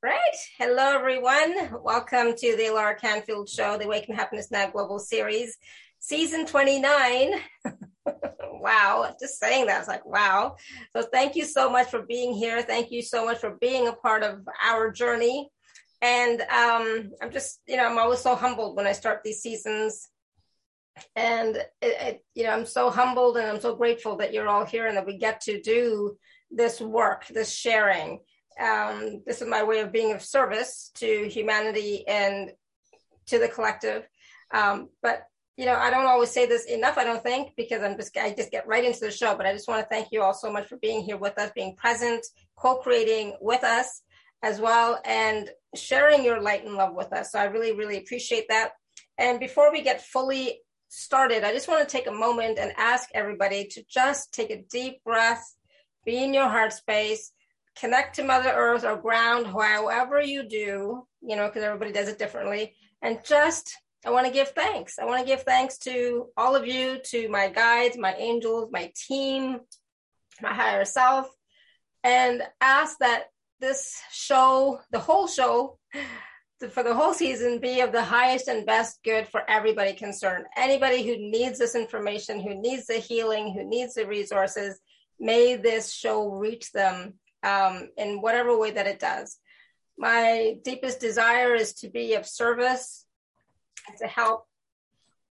Right. Hello, everyone. Welcome to the Alara Canfield Show, the Awaken Happiness Now Global Series, season 29. wow. Just saying that, it's like, wow. So thank you so much for being here. Thank you so much for being a part of our journey. And um, I'm just, you know, I'm always so humbled when I start these seasons. And, it, it, you know, I'm so humbled and I'm so grateful that you're all here and that we get to do this work, this sharing um, this is my way of being of service to humanity and to the collective. Um, but you know, I don't always say this enough. I don't think because I'm just I just get right into the show. But I just want to thank you all so much for being here with us, being present, co-creating with us as well, and sharing your light and love with us. So I really, really appreciate that. And before we get fully started, I just want to take a moment and ask everybody to just take a deep breath, be in your heart space, connect to Mother Earth or ground, however you do, you know, because everybody does it differently. And just, I want to give thanks. I want to give thanks to all of you, to my guides, my angels, my team, my higher self, and ask that this show, the whole show, for the whole season, be of the highest and best good for everybody concerned. Anybody who needs this information, who needs the healing, who needs the resources, may this show reach them um, in whatever way that it does. My deepest desire is to be of service, to help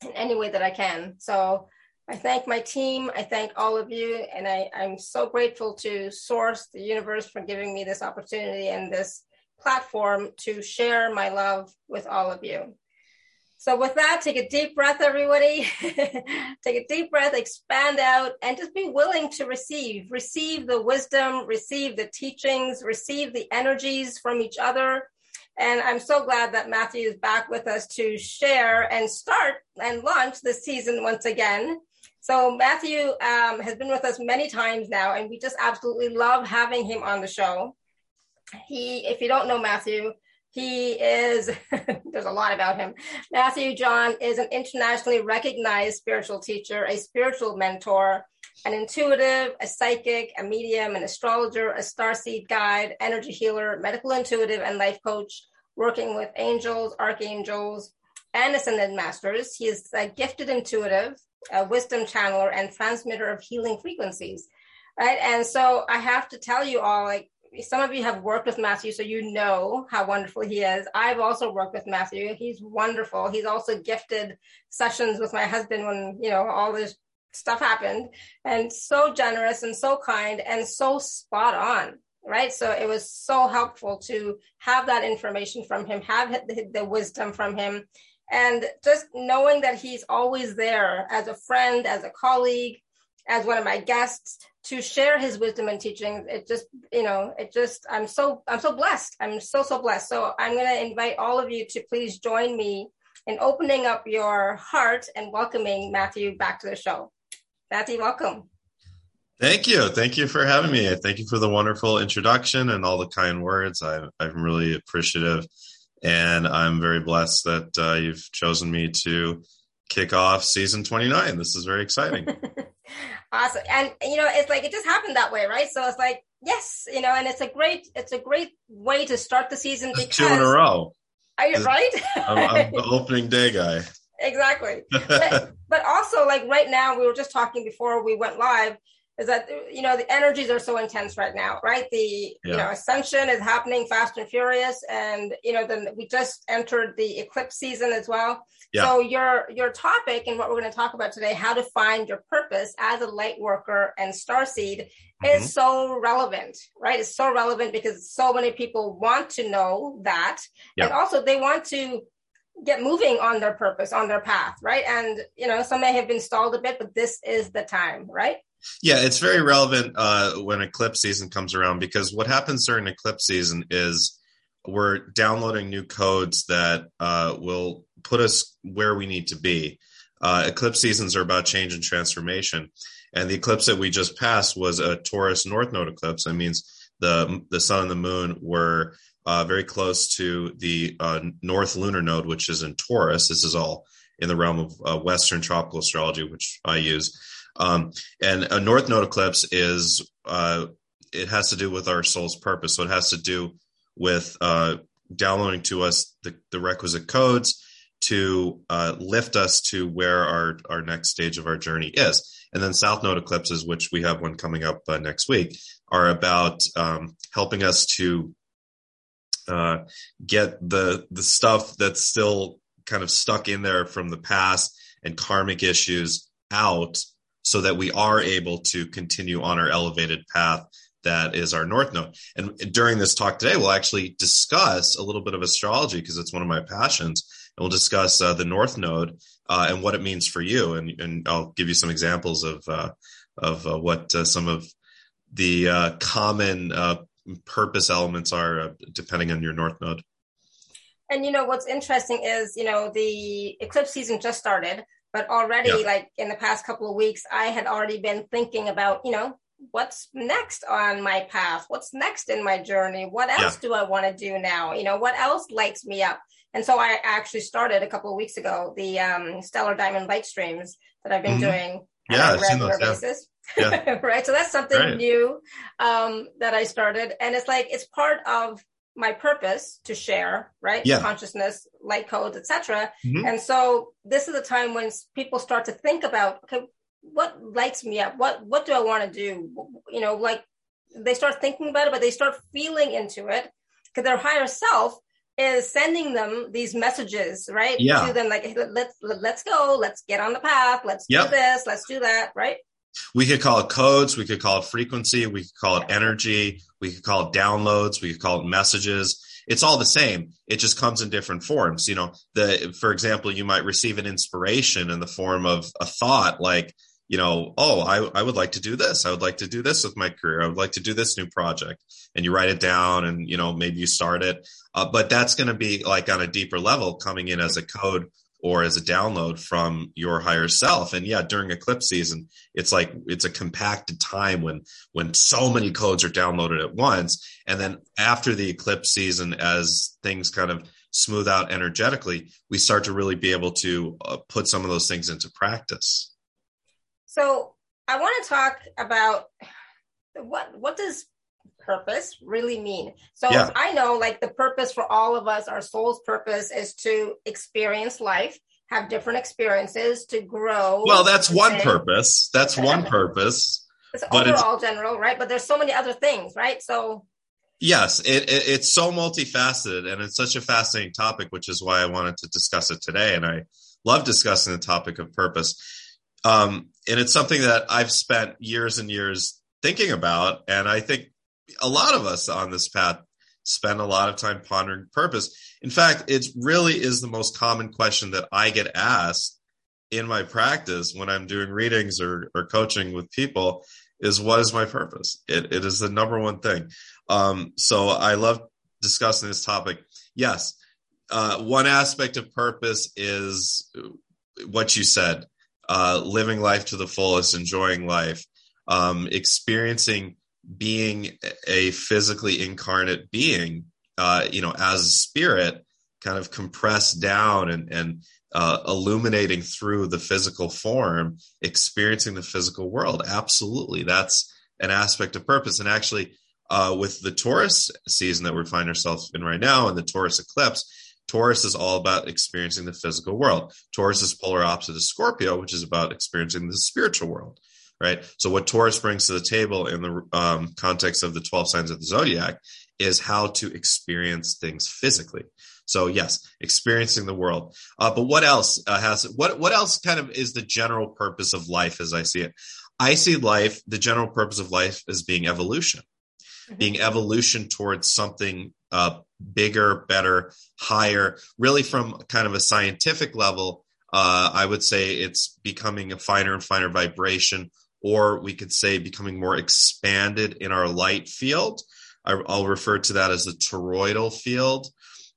in any way that I can. So I thank my team. I thank all of you. And I, I'm so grateful to Source, the universe, for giving me this opportunity and this platform to share my love with all of you. So with that, take a deep breath, everybody. take a deep breath, expand out, and just be willing to receive. Receive the wisdom, receive the teachings, receive the energies from each other. And I'm so glad that Matthew is back with us to share and start and launch this season once again. So Matthew um, has been with us many times now, and we just absolutely love having him on the show. He, if you don't know Matthew, he is, there's a lot about him. Matthew John is an internationally recognized spiritual teacher, a spiritual mentor, an intuitive, a psychic, a medium, an astrologer, a starseed guide, energy healer, medical intuitive, and life coach, working with angels, archangels, and ascended masters. He is a gifted intuitive, a wisdom channeler, and transmitter of healing frequencies. Right. And so I have to tell you all, like, some of you have worked with Matthew, so you know how wonderful he is. I've also worked with Matthew. He's wonderful. He's also gifted sessions with my husband when, you know, all this stuff happened and so generous and so kind and so spot on. Right. So it was so helpful to have that information from him, have the, wisdom from him, and just knowing that he's always there as a friend, as a colleague, as one of my guests to share his wisdom and teachings it just you know it just i'm so i'm so blessed. I'm so so blessed. So i'm going to invite all of you to please join me in opening up your heart and welcoming matthew back to the show. Matthew welcome. Thank you. Thank you for having me. Thank you for the wonderful introduction and all the kind words. I, i'm really appreciative. And i'm very blessed that uh, you've chosen me to kick off season 29 this is very exciting Awesome. And you know, it's like it just happened that way, right? So it's like, yes, you know, and it's a great, it's a great way to start the season because two in a row. Are you right? I'm, I'm the opening day guy. Exactly. but, but also like right now, we were just talking before we went live is that you know the energies are so intense right now right the yeah. you know ascension is happening fast and furious and you know then we just entered the eclipse season as well yeah. so your your topic and what we're going to talk about today how to find your purpose as a light worker and star seed mm-hmm. is so relevant right it's so relevant because so many people want to know that yeah. and also they want to get moving on their purpose on their path right and you know some may have been stalled a bit but this is the time right yeah, it's very relevant uh, when eclipse season comes around because what happens during eclipse season is we're downloading new codes that uh, will put us where we need to be. Uh, eclipse seasons are about change and transformation, and the eclipse that we just passed was a Taurus North Node eclipse. That means the the sun and the moon were uh, very close to the uh, North Lunar Node, which is in Taurus. This is all in the realm of uh, Western tropical astrology, which I use. Um, and a North Node eclipse is uh, it has to do with our soul's purpose. So it has to do with uh, downloading to us the, the requisite codes to uh, lift us to where our, our next stage of our journey is. And then South Node eclipses, which we have one coming up uh, next week, are about um, helping us to uh, get the the stuff that's still kind of stuck in there from the past and karmic issues out so that we are able to continue on our elevated path that is our north node. And during this talk today we'll actually discuss a little bit of astrology because it's one of my passions and we'll discuss uh, the north node uh, and what it means for you. And, and i'll give you some examples of uh, of uh, what uh, some of the uh, common purpose elements are depending on your north node. And you know what's interesting is you know the eclipse season just started but already yeah. like in the past couple of weeks i had already been thinking about you know what's next on my path what's next in my journey what else yeah. do i want to do now you know what else lights me up and so i actually started a couple of weeks ago the um, stellar diamond light streams that i've been mm-hmm. doing yeah, on a regular those, basis yeah. right so that's something right. new um, that i started and it's like it's part of my purpose to share right? Yeah. consciousness light codes etc mm-hmm. and so this is a time when people start to think about okay what lights me up? What what do i want to do? You know like they start thinking about it but they start feeling into it. Because their higher self is sending them these messages right? Yeah. to them like let's let's go. Let's get on the path. Let's yep. do this. Let's do that right we could call it codes we could call it frequency we could call it energy we could call it downloads we could call it messages. It's all the same it just comes in different forms you know. The for example you might receive an inspiration in the form of a thought like you know oh I, I would like to do this i would like to do this with my career i would like to do this new project. And you write it down and you know maybe you start it. Uh, but that's going to be like on a deeper level coming in as a code or as a download from your higher self. And yeah, during eclipse season, it's like it's a compacted time when when so many codes are downloaded at once. And then after the eclipse season, as things kind of smooth out energetically, we start to really be able to uh, put some of those things into practice. So I want to talk about what what does purpose really mean? So yeah. I know like the purpose for all of us, our soul's purpose is to experience life, have different experiences, to grow. Well, that's one purpose. That's one purpose. It's but overall it's, general, right? But there's so many other things, right? So yes, it, it, it's so multifaceted and it's such a fascinating topic, which is why I wanted to discuss it today. And I love discussing the topic of purpose. Um, and it's something that I've spent years and years thinking about. And I think a lot of us on this path spend a lot of time pondering purpose. In fact, it really is the most common question that I get asked in my practice when I'm doing readings or, or coaching with people is what is my purpose? It, it is the number one thing. Um, so I love discussing this topic. Yes. Uh, one aspect of purpose is what you said, uh, living life to the fullest, enjoying life, um, experiencing being a physically incarnate being, uh, you know, as a spirit, kind of compressed down and and uh, illuminating through the physical form, experiencing the physical world. Absolutely, that's an aspect of purpose. And actually, uh, with the Taurus season that we find ourselves in right now, and the Taurus eclipse, Taurus is all about experiencing the physical world. Taurus is polar opposite of Scorpio, which is about experiencing the spiritual world right? So what Taurus brings to the table in the um, context of the 12 signs of the zodiac is how to experience things physically. So yes, experiencing the world. Uh, but what else uh, has what what else kind of is the general purpose of life as I see it? I see life, the general purpose of life as being evolution, mm-hmm. being evolution towards something uh, bigger, better, higher. Really, from kind of a scientific level, uh, I would say it's becoming a finer and finer vibration or we could say becoming more expanded in our light field. I'll refer to that as the toroidal field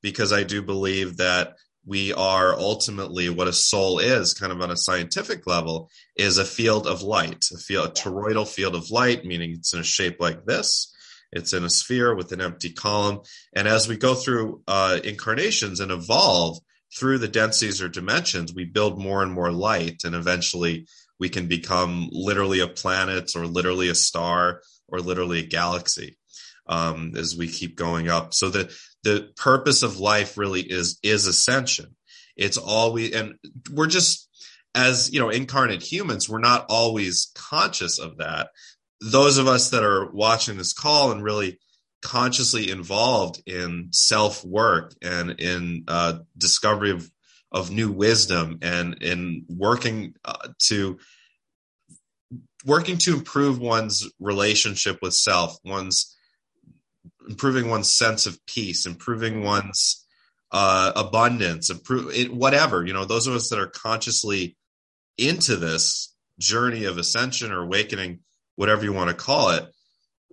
because I do believe that we are ultimately what a soul is, kind of on a scientific level, is a field of light, a field, a toroidal field of light, meaning it's in a shape like this. It's in a sphere with an empty column. And as we go through uh, incarnations and evolve through the densities or dimensions, we build more and more light and eventually we can become literally a planet or literally a star or literally a galaxy. um, as we keep going up. So the the purpose of life really is is ascension. It's always and we're just as you know incarnate humans we're not always conscious of that those of us that are watching this call and really consciously involved in self work and in uh, discovery of of new wisdom and in working uh, to working to improve one's relationship with self one's improving one's sense of peace improving one's uh, abundance improve it, whatever you know those of us that are consciously into this journey of ascension or awakening whatever you want to call it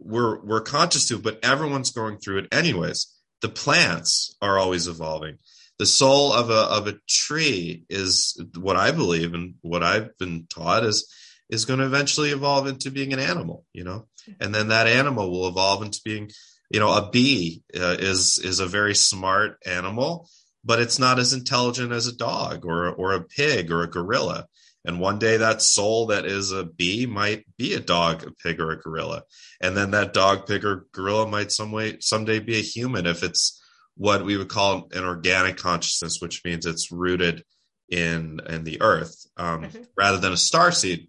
we're we're conscious to but everyone's going through it anyways. The plants are always evolving the soul of a of a tree is what i believe and what i've been taught is is going to eventually evolve into being an animal you know and then that animal will evolve into being you know a bee uh, is is a very smart animal but it's not as intelligent as a dog or or a pig or a gorilla and one day that soul that is a bee might be a dog, a pig, or a gorilla. And then that dog, pig, or gorilla might some way someday be a human if it's what we would call an organic consciousness, which means it's rooted in in the earth, um, mm-hmm. rather than a star seed.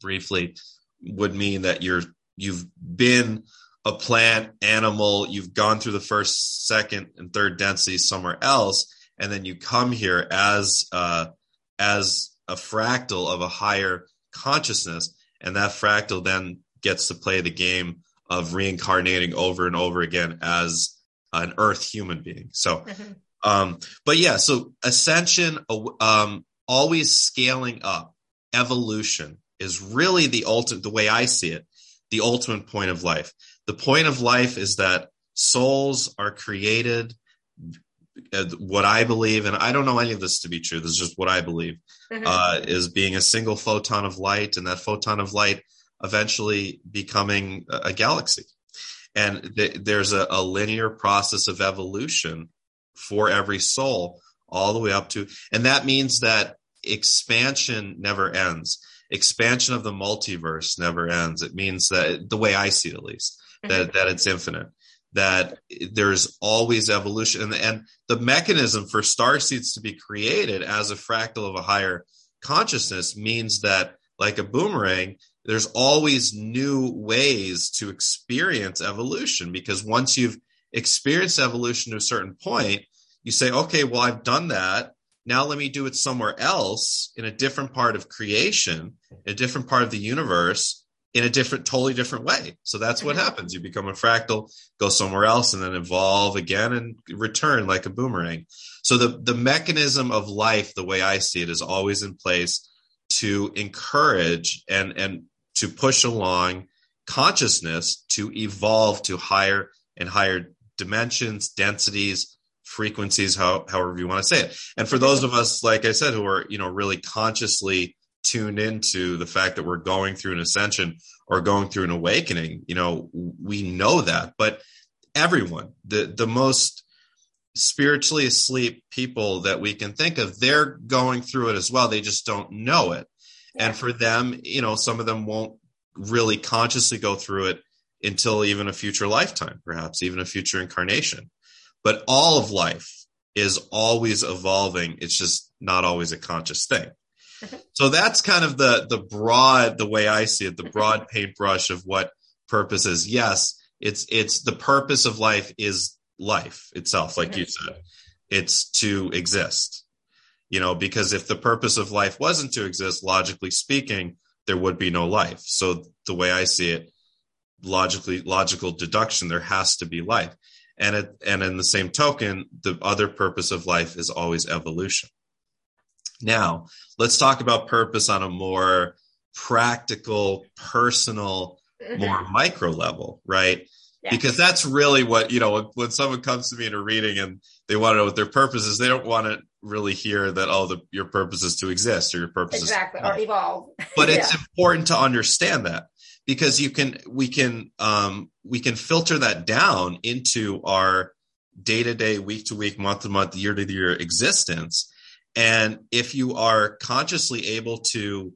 Briefly, would mean that you're you've been a plant animal, you've gone through the first, second, and third densities somewhere else, and then you come here as uh, as a fractal of a higher consciousness, and that fractal then gets to play the game of reincarnating over and over again as an earth human being. So, mm-hmm. um, but yeah, so ascension, um, always scaling up, evolution is really the ultimate, the way I see it, the ultimate point of life. The point of life is that souls are created uh, what I believe, and I don't know any of this to be true. This is just what I believe, mm-hmm. uh, is being a single photon of light, and that photon of light eventually becoming a, a galaxy. And th- there's a, a linear process of evolution for every soul, all the way up to, and that means that expansion never ends. Expansion of the multiverse never ends. It means that the way I see it, at least, mm-hmm. that that it's infinite that there's always evolution and, and the mechanism for star seeds to be created as a fractal of a higher consciousness means that like a boomerang there's always new ways to experience evolution because once you've experienced evolution to a certain point you say okay well i've done that now let me do it somewhere else in a different part of creation a different part of the universe in a different, totally different way. So that's what mm-hmm. happens. You become a fractal, go somewhere else, and then evolve again and return like a boomerang. So the, the mechanism of life, the way I see it, is always in place to encourage and, and to push along consciousness to evolve to higher and higher dimensions, densities, frequencies, how, however you want to say it. And for those of us, like I said, who are, you know, really consciously tuned into the fact that we're going through an ascension or going through an awakening you know we know that. But everyone the the most spiritually asleep people that we can think of they're going through it as well. They just don't know it and for them you know some of them won't really consciously go through it until even a future lifetime perhaps even a future incarnation but all of life is always evolving it's just not always a conscious thing mm-hmm. so that's kind of the the broad the way I see it, the mm-hmm. broad paintbrush of what purpose is. Yes, it's it's the purpose of life is life itself, like you mm-hmm. said. It's to exist. You know, because if the purpose of life wasn't to exist, logically speaking, there would be no life. So the way I see it, logically logical deduction, there has to be life. And it and in the same token, the other purpose of life is always evolution. Now, let's talk about purpose on a more practical, personal, more micro level, right? Yeah. Because that's really what, you know, when, someone comes to me in a reading and they want to know what their purpose is, they don't want to really hear that, oh, the, your purpose is to exist or your purpose exactly, is or evolve. But yeah. it's important to understand that because you can, we can, um, we can filter that down into our day to day, week to week, month to month, year to year existence and if you are consciously able to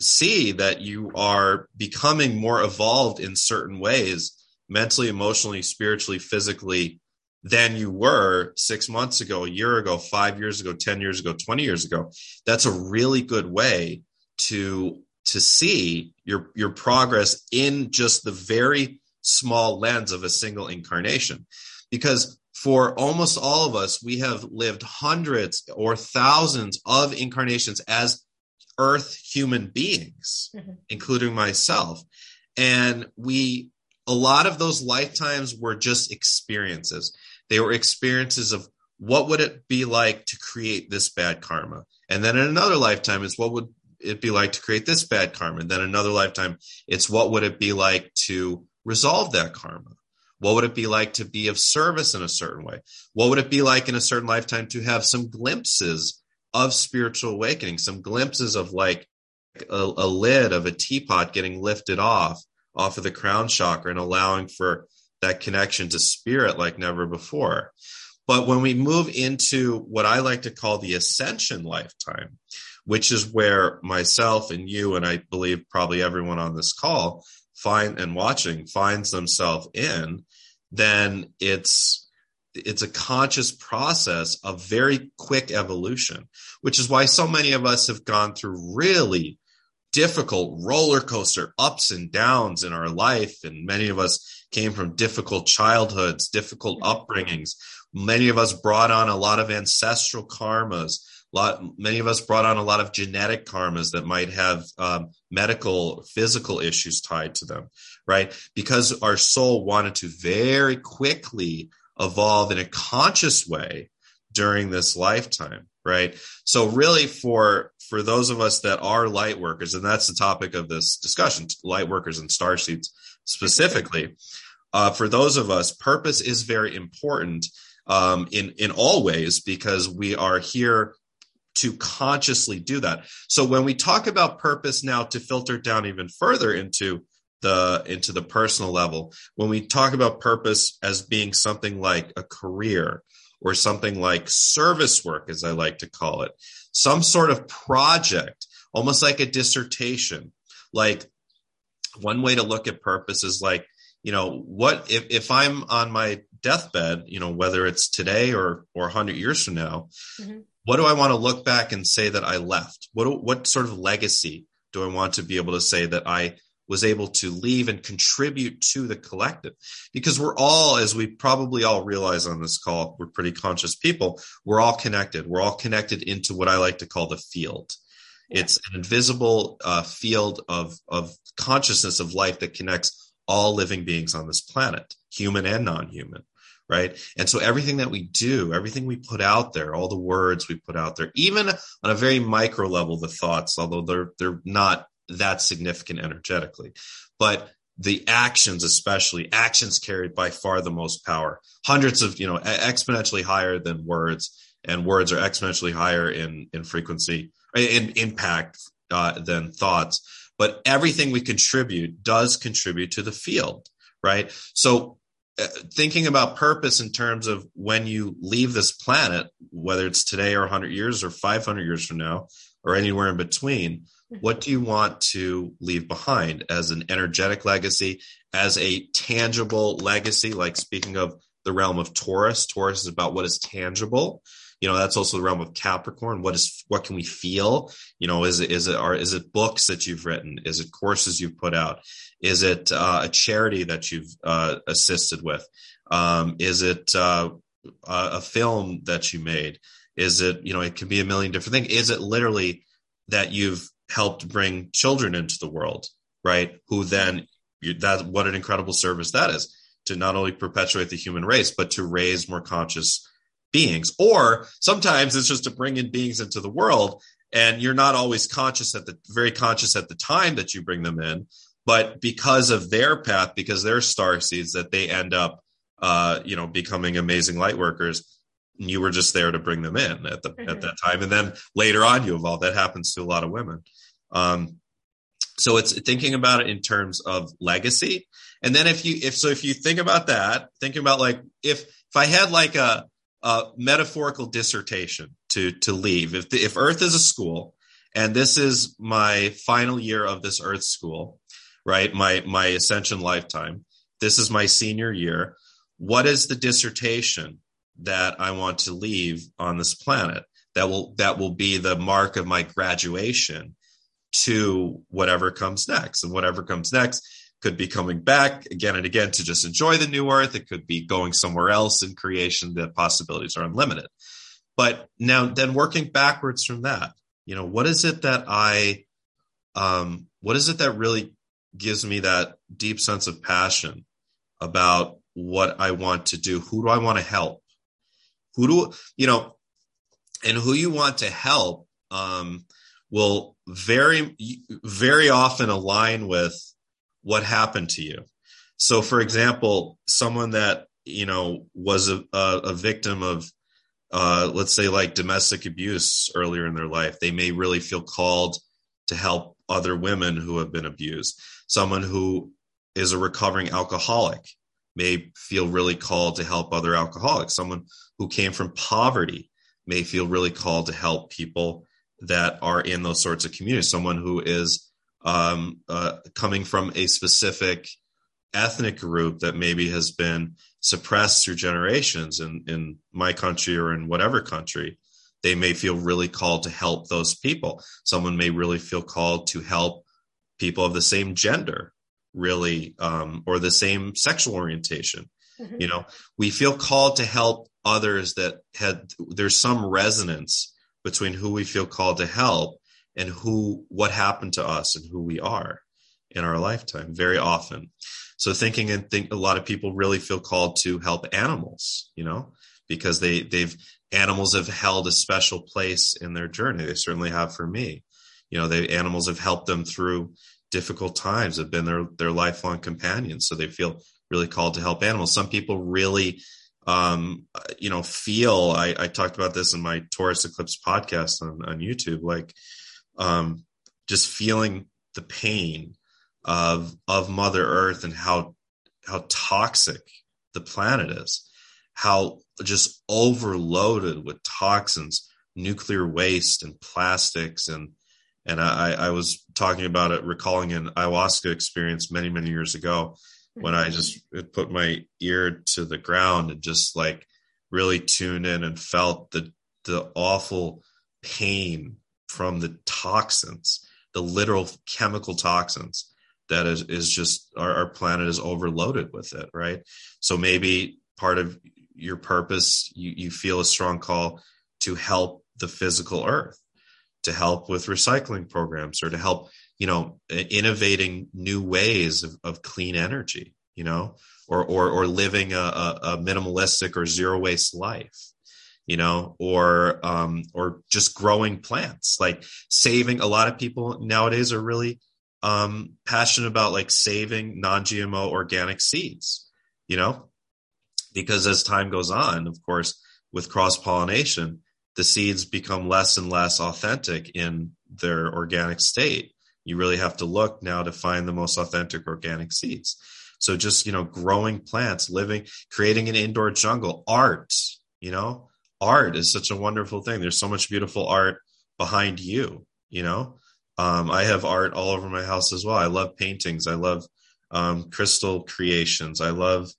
see that you are becoming more evolved in certain ways, mentally, emotionally, spiritually, physically than you were six months ago, a year ago, five years ago, 10 years ago, 20 years ago. That's a really good way to to see your your progress in just the very small lens of a single incarnation because for almost all of us we have lived hundreds or thousands of incarnations as earth human beings mm-hmm. including myself and we a lot of those lifetimes were just experiences they were experiences of what would it be like to create this bad karma and then in another lifetime is what would it be like to create this bad karma? And then another lifetime, it's what would it be like to resolve that karma? What would it be like to be of service in a certain way? What would it be like in a certain lifetime to have some glimpses of spiritual awakening, some glimpses of like a, a lid of a teapot getting lifted off, off of the crown chakra and allowing for that connection to spirit like never before. But when we move into what I like to call the ascension lifetime, which is where myself and you, and I believe probably everyone on this call find and watching finds themselves in, then it's it's a conscious process of very quick evolution, which is why so many of us have gone through really difficult roller coaster ups and downs in our life. And many of us came from difficult childhoods, difficult upbringings. Many of us brought on a lot of ancestral karmas lot many of us brought on a lot of genetic karmas that might have um, medical physical issues tied to them right because our soul wanted to very quickly evolve in a conscious way during this lifetime right so really for for those of us that are light workers and that's the topic of this discussion light workers and star seeds specifically uh, for those of us purpose is very important um, in in all ways because we are here to consciously do that. So when we talk about purpose now to filter down even further into the into the personal level, when we talk about purpose as being something like a career or something like service work as I like to call it, some sort of project, almost like a dissertation. Like one way to look at purpose is like, you know, what if if I'm on my deathbed, you know, whether it's today or or 100 years from now, mm-hmm what do I want to look back and say that I left? What what sort of legacy do I want to be able to say that I was able to leave and contribute to the collective? Because we're all, as we probably all realize on this call, we're pretty conscious people. We're all connected. We're all connected into what I like to call the field. It's an invisible uh, field of of consciousness of life that connects all living beings on this planet, human and non-human right? And so everything that we do, everything we put out there, all the words we put out there, even on a very micro level, the thoughts, although they're they're not that significant energetically, but the actions, especially actions carried by far the most power, hundreds of you know exponentially higher than words, and words are exponentially higher in in frequency, in impact uh, than thoughts. But everything we contribute does contribute to the field, right? So uh, thinking about purpose in terms of when you leave this planet, whether it's today or 100 years or 500 years from now or anywhere in between. What do you want to leave behind as an energetic legacy, as a tangible legacy? Like speaking of the realm of Taurus, Taurus is about what is tangible. You know, that's also the realm of Capricorn. What is what can we feel? You know, is it is it are is it books that you've written? Is it courses you've put out? Is it uh, a charity that you've uh, assisted with? Um, is it uh, a film that you made? Is it, you know, it can be a million different things. Is it literally that you've helped bring children into the world, right? Who then, that, what an incredible service that is to not only perpetuate the human race, but to raise more conscious beings. Or sometimes it's just to bring in beings into the world and you're not always conscious at the very conscious at the time that you bring them in but because of their path, because they're star seeds, that they end up, uh, you know, becoming amazing light workers. You were just there to bring them in at the mm-hmm. at that time, and then later on you evolve. That happens to a lot of women. Um, so it's thinking about it in terms of legacy, and then if you if so if you think about that, thinking about like if if I had like a, a metaphorical dissertation to to leave, if the, if Earth is a school, and this is my final year of this Earth school, right? My my ascension lifetime. this is my senior year. What is the dissertation that I want to leave on this planet that will that will be the mark of my graduation to whatever comes next. And whatever comes next could be coming back again and again to just enjoy the new earth it could be going somewhere else in creation. The possibilities are unlimited. But now then working backwards from that you know what is it that i um what is it that really gives me that deep sense of passion about what i want to do? Who do i want to help? Who do you know and who you want to help um will very very often align with what happened to you. So for example someone that you know was a, a, victim of uh, let's say like domestic abuse earlier in their life they may really feel called to help other women who have been abused. Someone who is a recovering alcoholic may feel really called to help other alcoholics. Someone who came from poverty may feel really called to help people that are in those sorts of communities someone who is um, uh, coming from a specific ethnic group that maybe has been suppressed through generations in, in my country or in whatever country, they may feel really called to help those people. Someone may really feel called to help people of the same gender, really, um, or the same sexual orientation. Mm-hmm. You know, we feel called to help others that had, there's some resonance between who we feel called to help and who, what happened to us and who we are in our lifetime very often. So thinking and think a lot of people really feel called to help animals, you know, because they they've animals have held a special place in their journey. They certainly have for me. You know, they animals have helped them through difficult times, have been their their lifelong companions. So they feel really called to help animals. Some people really um you know feel I, I talked about this in my Taurus eclipse podcast on, on YouTube, like um just feeling the pain of of Mother Earth and how how toxic the planet is, how just overloaded with toxins, nuclear waste, and plastics, and and I, I was talking about it, recalling an ayahuasca experience many many years ago when I just put my ear to the ground and just like really tuned in and felt the the awful pain from the toxins, the literal chemical toxins that is is just our, our planet is overloaded with it right? So maybe part of your purpose you, you feel a strong call to help the physical earth to help with recycling programs or to help you know innovating new ways of, of clean energy you know or or or living a, a, a minimalistic or zero waste life you know or um or just growing plants like saving a lot of people nowadays are really um, passionate about like saving non-GMO organic seeds, you know, because as time goes on, of course, with cross pollination, the seeds become less and less authentic in their organic state. You really have to look now to find the most authentic organic seeds. So just, you know, growing plants, living, creating an indoor jungle, art, you know, art is such a wonderful thing. There's so much beautiful art behind you, you know, um, I have art all over my house as well. I love paintings. I love um, crystal creations. I love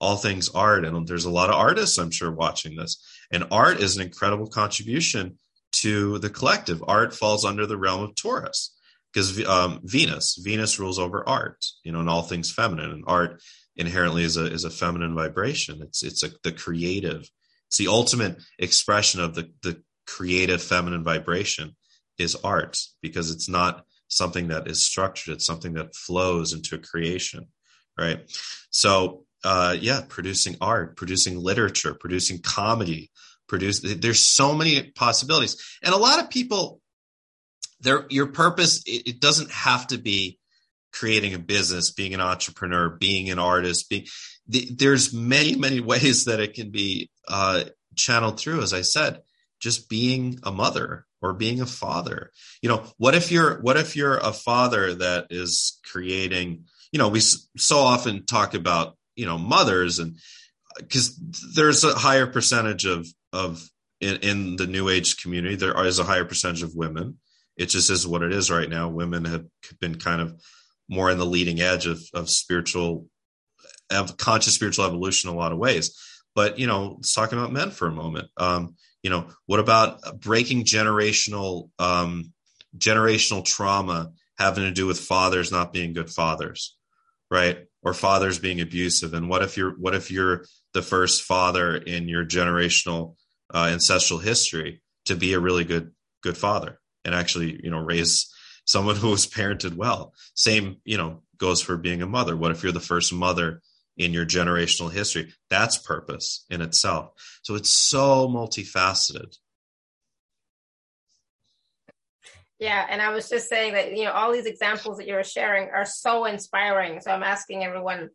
all things art. And there's a lot of artists, I'm sure, watching this. And art is an incredible contribution to the collective. Art falls under the realm of Taurus because um, Venus, Venus rules over art, you know, and all things feminine. And art inherently is a is a feminine vibration. It's it's a, the creative. It's the ultimate expression of the the creative feminine vibration is art because it's not something that is structured it's something that flows into creation right so uh yeah producing art producing literature producing comedy produce there's so many possibilities and a lot of people there your purpose it, it doesn't have to be creating a business being an entrepreneur being an artist being there's many many ways that it can be uh channeled through as i said just being a mother or being a father. You know what if you're what if you're a father that is creating you know we so often talk about you know mothers and because there's a higher percentage of of in, in the new age community there is a higher percentage of women it just is what it is right now women have been kind of more in the leading edge of, of spiritual conscious spiritual evolution in a lot of ways. But you know, let's talk about men for a moment. Um, you know, what about breaking generational um, generational trauma having to do with fathers not being good fathers, right? Or fathers being abusive. And what if you're what if you're the first father in your generational uh, ancestral history to be a really good good father and actually you know raise someone who was parented well. Same you know goes for being a mother. What if you're the first mother in your generational history? That's purpose in itself. So it's so multifaceted. Yeah, and I was just saying that you know all these examples that you're sharing are so inspiring. So I'm asking everyone,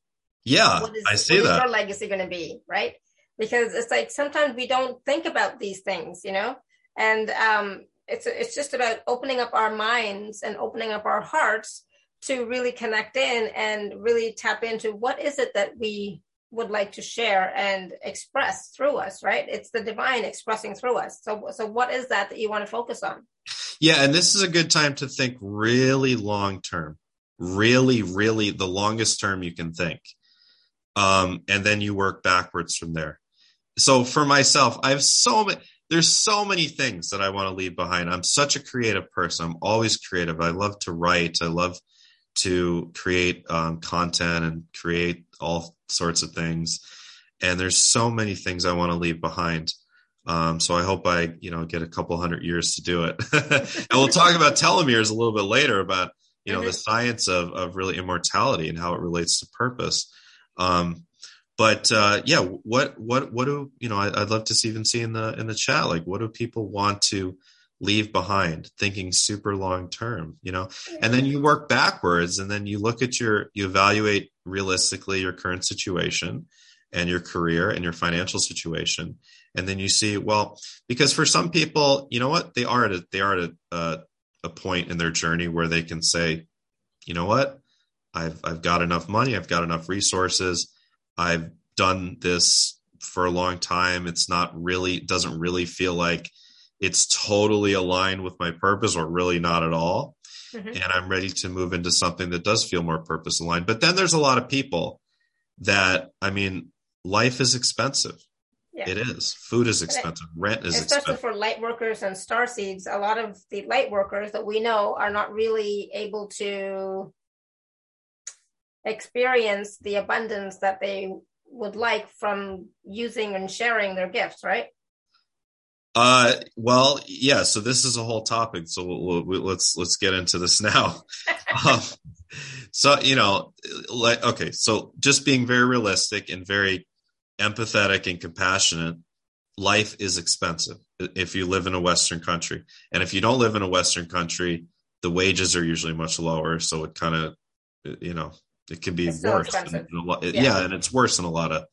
yeah, what is, I see what that. Is your legacy going to be right? Because it's like sometimes we don't think about these things, you know, and um, it's it's just about opening up our minds and opening up our hearts to really connect in and really tap into what is it that we would like to share and express through us right it's the divine expressing through us so so what is that that you want to focus on yeah, and this is a good time to think really long term, really, really the longest term you can think. Um, and then you work backwards from there. So for myself, I have so many, there's so many things that I want to leave behind. I'm such a creative person. I'm always creative. I love to write. I love to create um, content and create all sorts of things. And there's so many things I want to leave behind. Um, so I hope I, you know, get a couple hundred years to do it. and we'll talk about telomeres a little bit later about, you know, mm-hmm. the science of, of really immortality and how it relates to purpose. Um, but uh, yeah, what what what do you know? I, would love to see even see in the in the chat, like what do people want to leave behind? Thinking super long term, you know, and then you work backwards, and then you look at your you evaluate realistically your current situation and your career and your financial situation, and then you see well because for some people you know what they are at a, they are at a, uh, a point in their journey where they can say you know what i've i've got enough money i've got enough resources i've done this for a long time it's not really doesn't really feel like it's totally aligned with my purpose or really not at all mm-hmm. and i'm ready to move into something that does feel more purpose aligned but then there's a lot of people that i mean life is expensive yeah. It is. Food is expensive. Rent is especially expensive. for light workers and star seeds. A lot of the light workers that we know are not really able to experience the abundance that they would like from using and sharing their gifts, right? Uh, well, yeah. So this is a whole topic. So we'll, we'll, let's let's get into this now. um, so you know, like okay, so just being very realistic and very empathetic and compassionate, life is expensive if you live in a Western country. And if you don't live in a Western country, the wages are usually much lower. So it kind of, you know, it can be worse. In, in lot, yeah. yeah. And it's worse in a lot of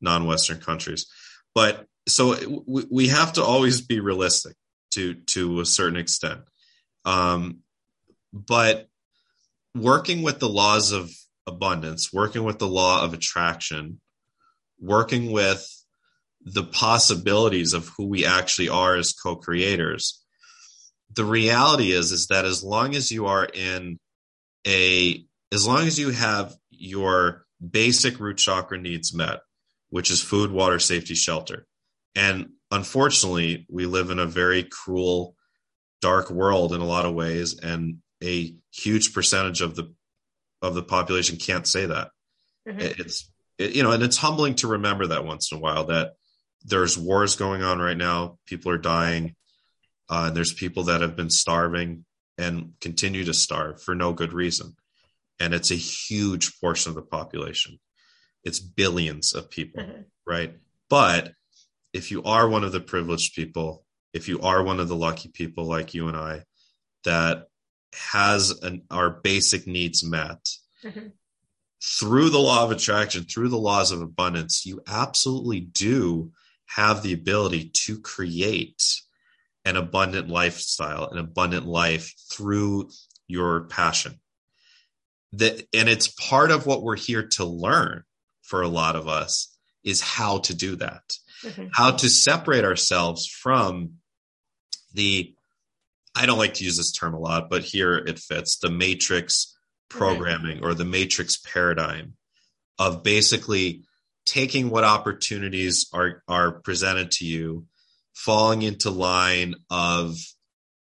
non Western countries. But so we, we have to always be realistic to, to a certain extent. Um, but working with the laws of abundance, working with the law of attraction, working with the possibilities of who we actually are as co-creators the reality is is that as long as you are in a as long as you have your basic root chakra needs met which is food water safety shelter and unfortunately we live in a very cruel dark world in a lot of ways and a huge percentage of the of the population can't say that mm-hmm. it's it, you know, and it's humbling to remember that once in a while that there's wars going on right now. People are dying. Uh, and there's people that have been starving and continue to starve for no good reason. And it's a huge portion of the population. It's billions of people, mm-hmm. right? But if you are one of the privileged people, if you are one of the lucky people like you and I, that has an, our basic needs met, mm-hmm through the law of attraction, through the laws of abundance, you absolutely do have the ability to create an abundant lifestyle, an abundant life through your passion. That, and it's part of what we're here to learn for a lot of us is how to do that, mm-hmm. how to separate ourselves from the, I don't like to use this term a lot, but here it fits the matrix programming or the matrix paradigm of basically taking what opportunities are are presented to you, falling into line of,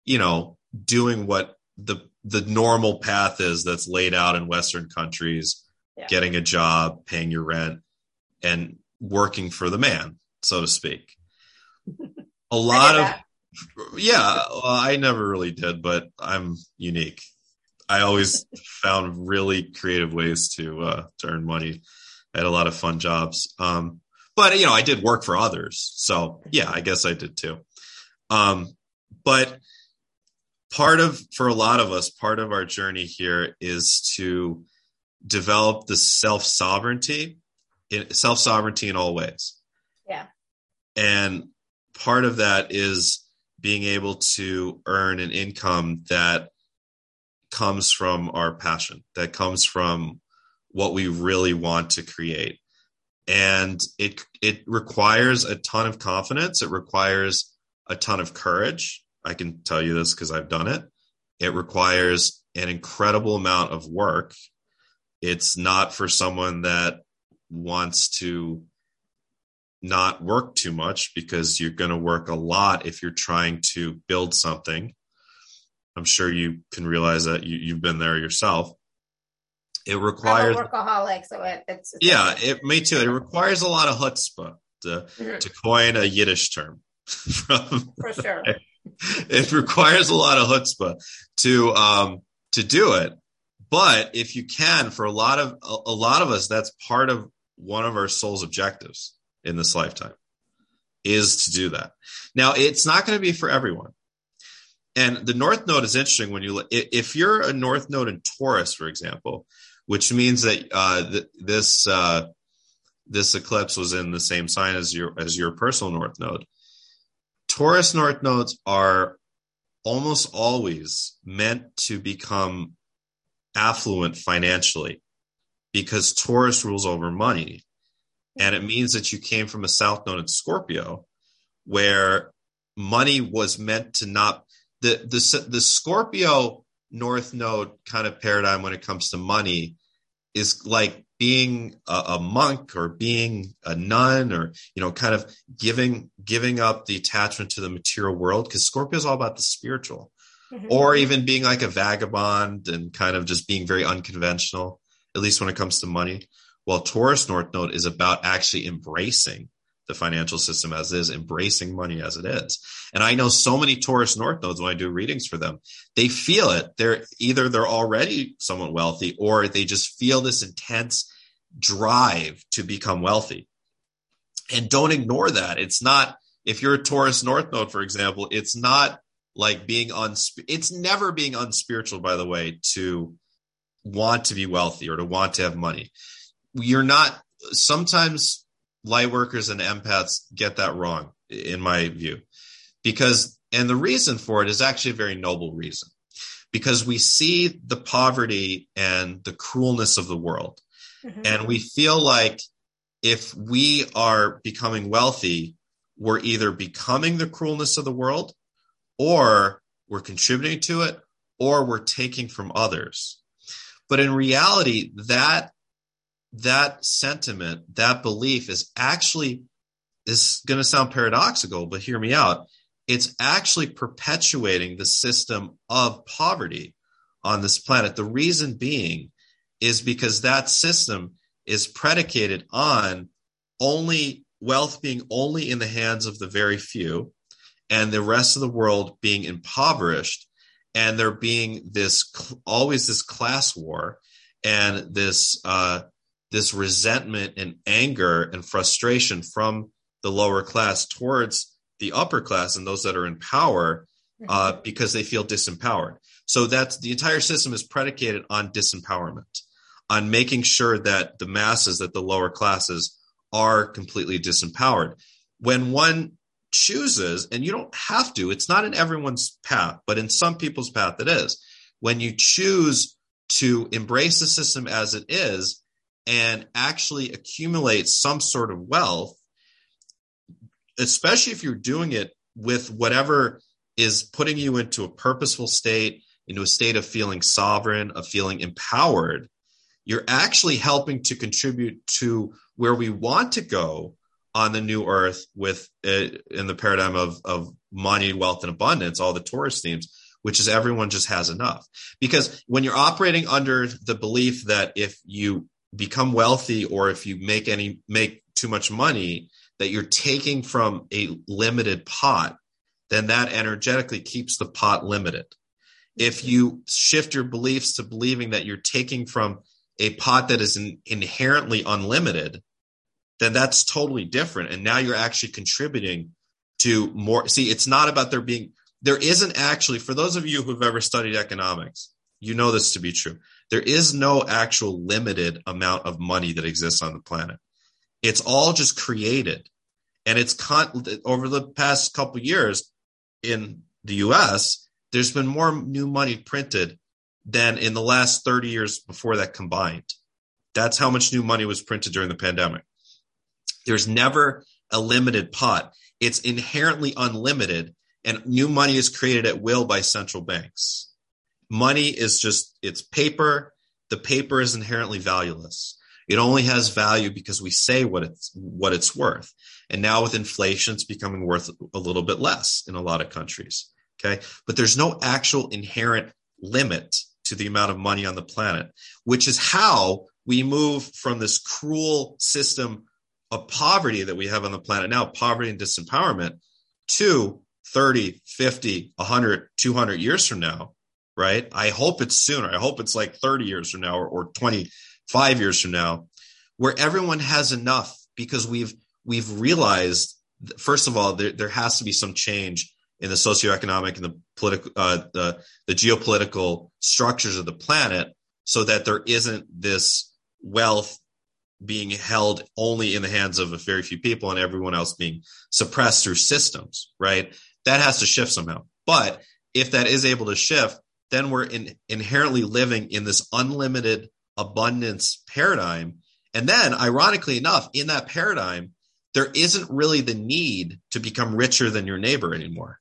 you know, doing what the the normal path is that's laid out in Western countries, yeah. getting a job, paying your rent, and working for the man, so to speak. A lot of yeah, well, I never really did, but I'm unique. I always found really creative ways to uh, to earn money. I had a lot of fun jobs. Um, but you know, I did work for others. So yeah, I guess I did too. Um, but part of for a lot of us, part of our journey here is to develop the self sovereignty, self sovereignty in all ways. Yeah. And part of that is being able to earn an income that comes from our passion, that comes from what we really want to create. And it it requires a ton of confidence. It requires a ton of courage. I can tell you this because I've done it. It requires an incredible amount of work. It's not for someone that wants to not work too much because you're going to work a lot if you're trying to build something. I'm sure you can realize that you, have been there yourself. It requires workaholic, so it, it's, it's yeah, it me too. It requires a lot of chutzpah to, mm-hmm. to coin a Yiddish term. From, For sure, it requires a lot of chutzpah to um to do it. But if you can, for a lot of a, a lot of us, that's part of one of our soul's objectives in this lifetime is to do that. Now, it's not going to be for everyone. And the North Node is interesting when you if you're a North Node in Taurus, for example, which means that uh, th- this uh, this eclipse was in the same sign as your as your personal North Node. Taurus North Nodes are almost always meant to become affluent financially because Taurus rules over money. And it means that you came from a south node in Scorpio, where money was meant to not the the the Scorpio North Node kind of paradigm when it comes to money is like being a, a, monk or being a nun or you know kind of giving giving up the attachment to the material world because Scorpio is all about the spiritual mm-hmm. or even being like a vagabond and kind of just being very unconventional at least when it comes to money while Taurus North Node is about actually embracing the financial system as is, embracing money as it is. And I know so many Taurus North Nodes when I do readings for them, they feel it. They're either they're already somewhat wealthy or they just feel this intense drive to become wealthy. And don't ignore that. It's not, if you're a Taurus North Node, for example, it's not like being unsp- it's never being unspiritual, by the way, to want to be wealthy or to want to have money you're not sometimes light workers and empaths get that wrong in my view. Because and the reason for it is actually a very noble reason. Because we see the poverty and the cruelness of the world. Mm-hmm. and we feel like if we are becoming wealthy we're either becoming the cruelness of the world or we're contributing to it or we're taking from others. But in reality that that sentiment, that belief is actually is going to sound paradoxical, but hear me out. It's actually perpetuating the system of poverty on this planet. The reason being is because that system is predicated on only wealth being only in the hands of the very few and the rest of the world being impoverished and there being this always this class war and this uh, this resentment and anger and frustration from the lower class towards the upper class and those that are in power uh, because they feel disempowered. So that's the entire system is predicated on disempowerment, on making sure that the masses, that the lower classes are completely disempowered. When one chooses, and you don't have to, it's not in everyone's path, but in some people's path it is. When you choose to embrace the system as it is, and actually accumulate some sort of wealth, especially if you're doing it with whatever is putting you into a purposeful state, into a state of feeling sovereign, of feeling empowered, you're actually helping to contribute to where we want to go on the new earth with uh, in the paradigm of of money, wealth, and abundance, all the Taurus themes, which is everyone just has enough. Because when you're operating under the belief that if you become wealthy or if you make any make too much money, that you're taking from a limited pot, then that energetically keeps the pot limited. If you shift your beliefs to believing that you're taking from a pot that is in, inherently unlimited, then that's totally different. And now you're actually contributing to more. See, it's not about there being, there isn't actually, for those of you who've ever studied economics, you know this to be true. There is no actual limited amount of money that exists on the planet. It's all just created. And it's con- over the past couple years in the US, there's been more new money printed than in the last 30 years before that combined. That's how much new money was printed during the pandemic. There's never a limited pot. It's inherently unlimited and new money is created at will by central banks. Money is just, it's paper. The paper is inherently valueless. It only has value because we say what it's, what it's worth. And now with inflation, it's becoming worth a little bit less in a lot of countries. Okay. But there's no actual inherent limit to the amount of money on the planet, which is how we move from this cruel system of poverty that we have on the planet now, poverty and disempowerment, to 30, 50, 100, 200 years from now, right? I hope it's sooner. I hope it's like 30 years from now or, or 25 years from now, where everyone has enough because we've we've realized, first of all, there, there has to be some change in the socioeconomic and the political, uh, the, the geopolitical structures of the planet so that there isn't this wealth being held only in the hands of a very few people and everyone else being suppressed through systems, right? That has to shift somehow. But if that is able to shift, then we're in, inherently living in this unlimited abundance paradigm. And then, ironically enough, in that paradigm, there isn't really the need to become richer than your neighbor anymore.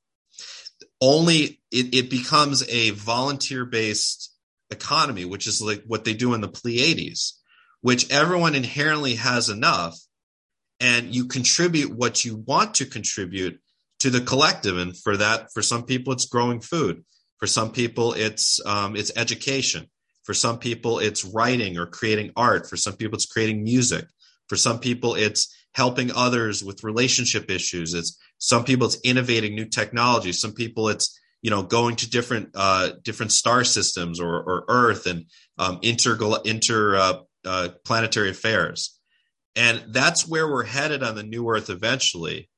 Only it, it becomes a volunteer based economy, which is like what they do in the Pleiades which everyone inherently has enough and you contribute what you want to contribute to the collective and for that for some people it's growing food for some people it's um, it's education. For some people it's writing or creating art. For some people it's creating music. For some people it's helping others with relationship issues. It's some people it's innovating new technology. Some people it's you know going to different uh, different star systems or, or earth and um, inter inter uh, uh, planetary affairs. And that's where we're headed on the new Earth eventually.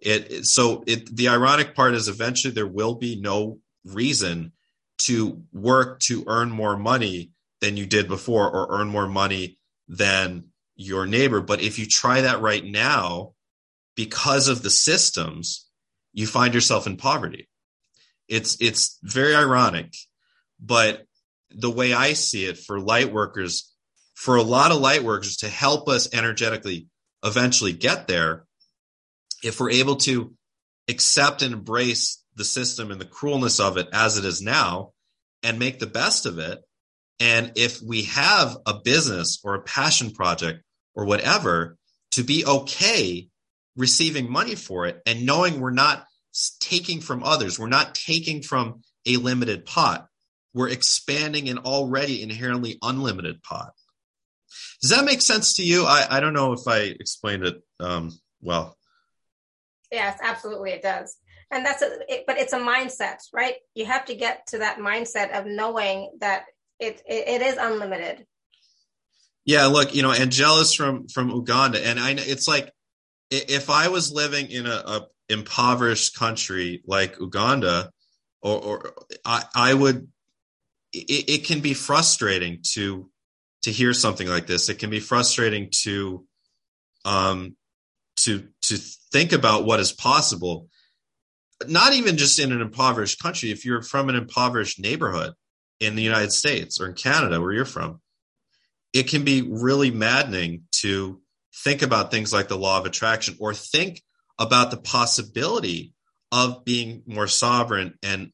It, so it, the ironic part is eventually there will be no reason to work to earn more money than you did before or earn more money than your neighbor. But if you try that right now, because of the systems, you find yourself in poverty. It's it's very ironic, but the way I see it for light workers, for a lot of light workers to help us energetically eventually get there, if we're able to accept and embrace the system and the cruelness of it as it is now and make the best of it. And if we have a business or a passion project or whatever, to be okay receiving money for it and knowing we're not taking from others, we're not taking from a limited pot, we're expanding an already inherently unlimited pot. Does that make sense to you? I, I don't know if I explained it um, well. Yes, absolutely, it does. And that's a, it, but it's a mindset, right? You have to get to that mindset of knowing that it, it, it is unlimited. Yeah, look, you know, Angela's from from Uganda, and I it's like if I was living in a, a impoverished country like Uganda, or, or I, I would, it, it can be frustrating to to hear something like this. It can be frustrating to um, to to think about what is possible. Not even just in an impoverished country. If you're from an impoverished neighborhood in the United States or in Canada, where you're from, it can be really maddening to think about things like the law of attraction or think about the possibility of being more sovereign and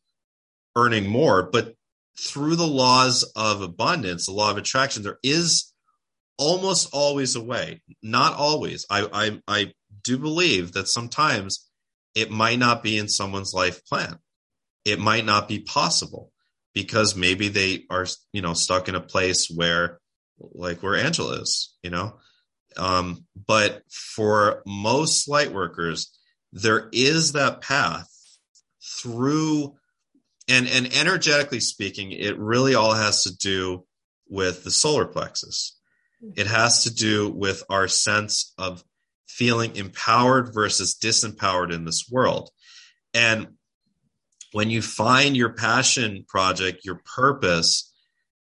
earning more. But through the laws of abundance, the law of attraction, there is almost always a way. Not always. I I, I do believe that sometimes it might not be in someone's life plan. It might not be possible because maybe they are, you know, stuck in a place where, like where Angela is, you know. Um, but for most light workers, there is that path through and and energetically speaking it really all has to do with the solar plexus it has to do with our sense of feeling empowered versus disempowered in this world. And when you find your passion project your purpose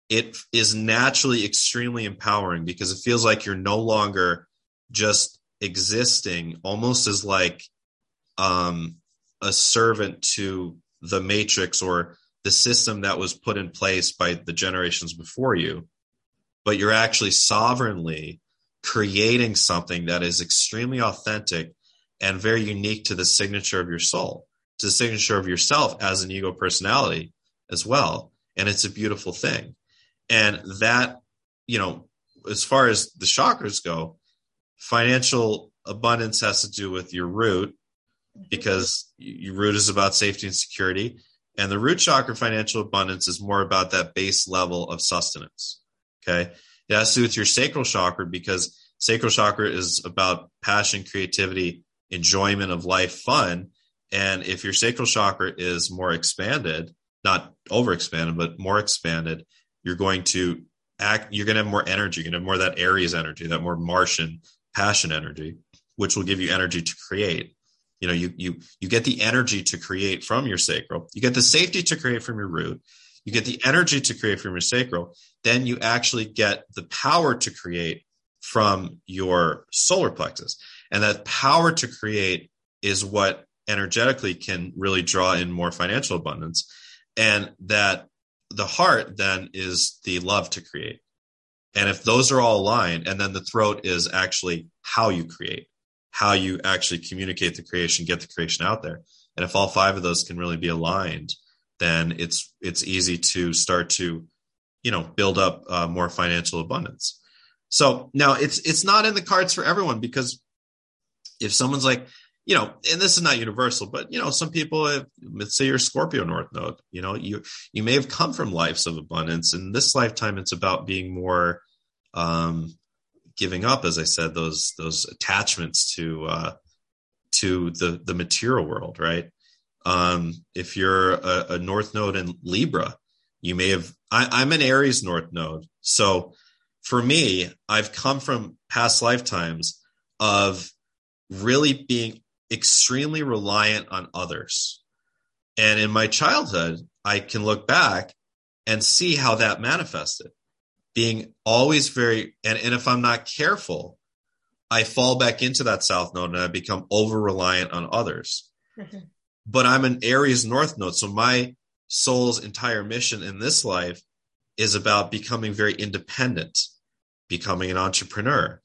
it is naturally extremely empowering because it feels like you're no longer just existing almost as like um, a servant to the matrix or the system that was put in place by the generations before you, but you're actually sovereignly creating something that is extremely authentic and very unique to the signature of your soul, to the signature of yourself as an ego personality as well. And it's a beautiful thing. And that, you know, as far as the chakras go, financial abundance has to do with your root because your root is about safety and security. And the root chakra financial abundance is more about that base level of sustenance. Okay. It has to do with your sacral chakra because sacral chakra is about passion, creativity, enjoyment of life, fun. And if your sacral chakra is more expanded, not over expanded, but more expanded, you're going to act, you're going to have more energy. You're going to have more of that Aries energy, that more Martian passion energy, which will give you energy to create you know you you you get the energy to create from your sacral you get the safety to create from your root you get the energy to create from your sacral then you actually get the power to create from your solar plexus. And that power to create is what energetically can really draw in more financial abundance. And that the heart then is the love to create. And if those are all aligned and then the throat is actually how you create how you actually communicate the creation, get the creation out there. And if all five of those can really be aligned, then it's it's easy to start to, you know, build up uh, more financial abundance. So now it's it's not in the cards for everyone because if someone's like, you know, and this is not universal, but you know, some people, have, let's say you're Scorpio North Node, you know, you you may have come from lives of abundance, and this lifetime it's about being more um, giving up, as I said, those those attachments to uh, to the the material world, right? Um, if you're a, a North Node in Libra, you may have. I, I'm an Aries North Node, so for me, I've come from past lifetimes of really being extremely reliant on others. And in my childhood, I can look back and see how that manifested being always very and, and if I'm not careful, I fall back into that south node and I become over reliant on others. Mm-hmm. But I'm an Aries north node. So my soul's entire mission in this life is about becoming very independent, becoming an entrepreneur,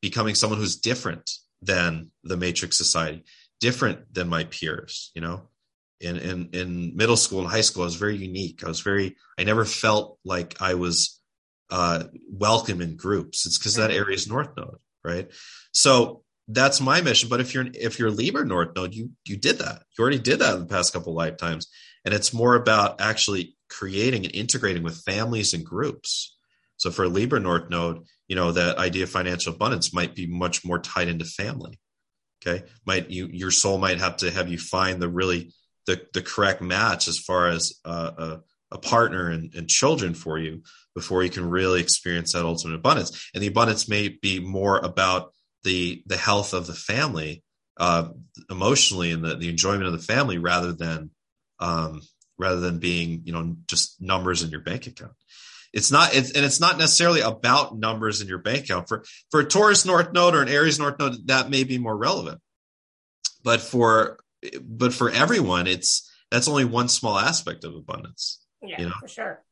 becoming someone who's different than the matrix society, different than my peers, you know. In, in in middle school and high school, I was very unique. I was very I never felt like I was uh, welcome in groups. It's because that area is North Node, right? So that's my mission. But if you're if you're Libra North Node, you you did that. You already did that in the past couple lifetimes, and it's more about actually creating and integrating with families and groups. So for Libra North Node, you know that idea of financial abundance might be much more tied into family. Okay, might you your soul might have to have you find the really the the correct match as far as uh, a, a partner and, and children for you before you can really experience that ultimate abundance. And the abundance may be more about the the health of the family uh, emotionally and the, the enjoyment of the family rather than um, rather than being you know just numbers in your bank account. It's not, it's, and it's not necessarily about numbers in your bank account. For for a Taurus North Node or an Aries North Node, that may be more relevant. But for but for everyone, it's that's only one small aspect of abundance. Yeah, you know? for sure.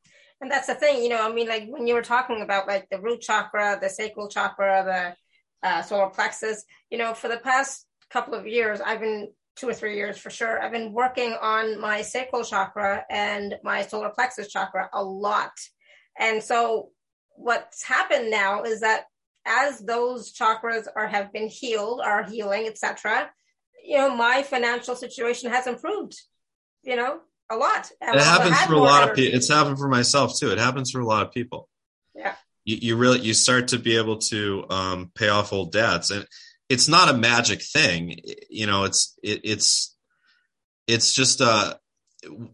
And that's the thing, you know, I mean, like when you were talking about like the root chakra, the sacral chakra, the uh, solar plexus, you know, for the past couple of years, I've been two or three years for sure, I've been working on my sacral chakra and my solar plexus chakra a lot. And so what's happened now is that as those chakras are have been healed, are healing, etc., you know, my financial situation has improved, you know, a lot. It happens for a lot energy. of people. It's happened for myself too. It happens for a lot of people. Yeah. You, you really you start to be able to um, pay off old debts, and it's not a magic thing. You know, it's it, it's it's just uh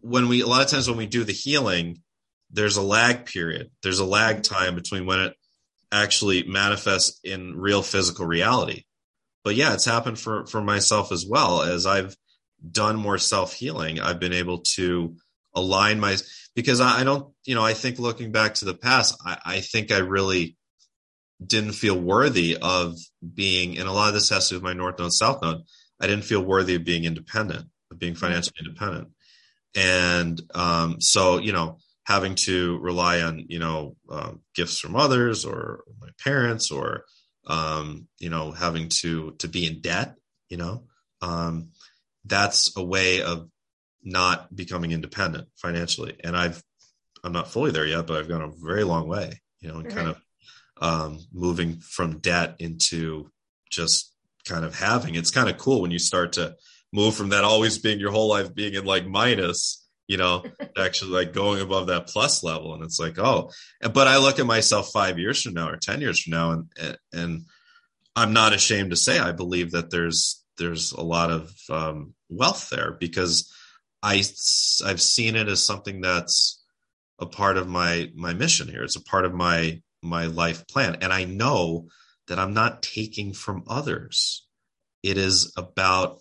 when we a lot of times when we do the healing, there's a lag period. There's a lag time between when it actually manifests in real physical reality. But yeah, it's happened for for myself as well as I've done more self healing. I've been able to align my because I, I, don't, you know, I think looking back to the past, I, I think I really didn't feel worthy of being, and a lot of this has to do with my North Node, South Node. I didn't feel worthy of being independent, of being financially independent. And um, so, you know, having to rely on, you know, uh, gifts from others or my parents or, um, you know, having to, to be in debt, you know, um, that's a way of not becoming independent financially. And I've, I'm not fully there yet, but I've gone a very long way, you know, and mm-hmm. kind of um, moving from debt into just kind of having. It's kind of cool when you start to move from that always being your whole life being in like minus, you know, actually like going above that plus level. And it's like, oh, but I look at myself five years from now or 10 years from now and, and I'm not ashamed to say I believe that there's, there's a lot of um, wealth there because I I've seen it as something that's a part of my my mission here. It's a part of my my life plan, and I know that I'm not taking from others. It is about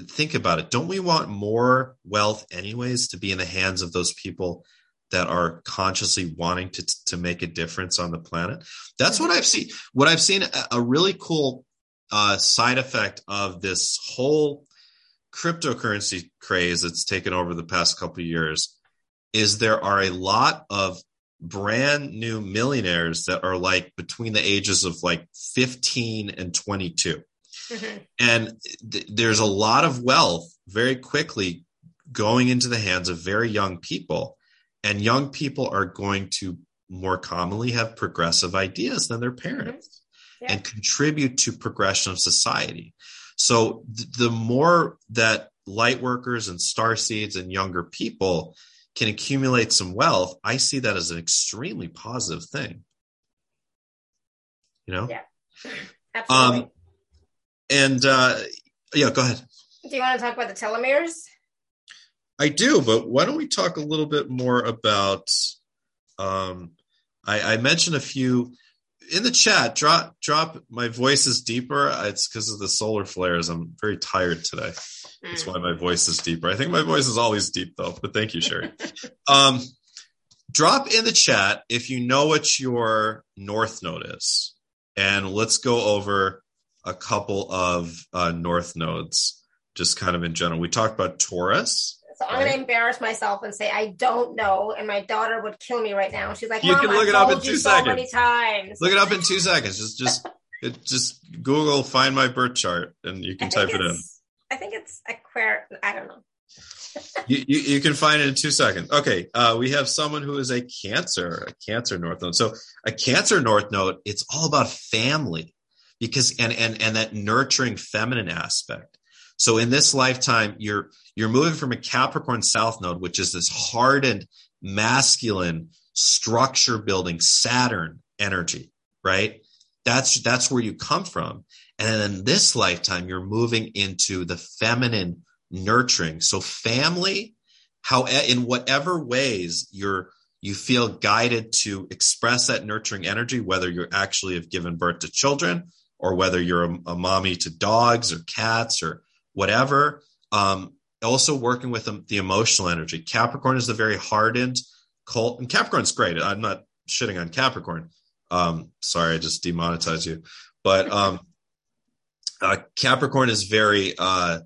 think about it. Don't we want more wealth anyways to be in the hands of those people that are consciously wanting to to make a difference on the planet? That's what I've seen. What I've seen a really cool uh, side effect of this whole cryptocurrency craze that's taken over the past couple years is there are a lot of brand new millionaires that are like between the ages of like 15 and 22 mm-hmm. and th- there's a lot of wealth very quickly going into the hands of very young people and young people are going to more commonly have progressive ideas than their parents mm-hmm. yeah. and contribute to progression of society so th- the more that light workers and star seeds and younger people can accumulate some wealth, I see that as an extremely positive thing. You know? Yeah. Absolutely. Um, and uh, yeah, go ahead. Do you want to talk about the telomeres? I do, but why don't we talk a little bit more about? Um, I, I mentioned a few in the chat, drop drop. My voice is deeper. It's because of the solar flares. I'm very tired today. That's why my voice is deeper. I think my voice is always deep though. But thank you, Sherry. um, drop in the chat if you know what your north node is, and let's go over a couple of uh, north nodes, just kind of in general. We talked about Taurus. So I'm right. going to embarrass myself and say I don't know, and my daughter would kill me right now. She's like, "You can look I it up in two so seconds." Many times. Look it up in two seconds. Just, just, it, just Google find my birth chart, and you can type it in. I think it's Aquarius. I don't know. you, you, you, can find it in two seconds. Okay, uh, we have someone who is a Cancer, a Cancer North Node. So a Cancer North Node, it's all about family because and and and that nurturing feminine aspect. So in this lifetime, you're you're moving from a Capricorn South node, which is this hardened, masculine, structure building Saturn energy, right? That's that's where you come from. And in this lifetime, you're moving into the feminine nurturing. So family, how in whatever ways you're you feel guided to express that nurturing energy, whether you actually have given birth to children or whether you're a, a mommy to dogs or cats or whatever. Um, also working with the, the emotional energy. Capricorn is the very hardened cult, and Capricorn's great. I'm not shitting on Capricorn. Um, sorry, I just demonetized you. But um, uh, Capricorn is very uh,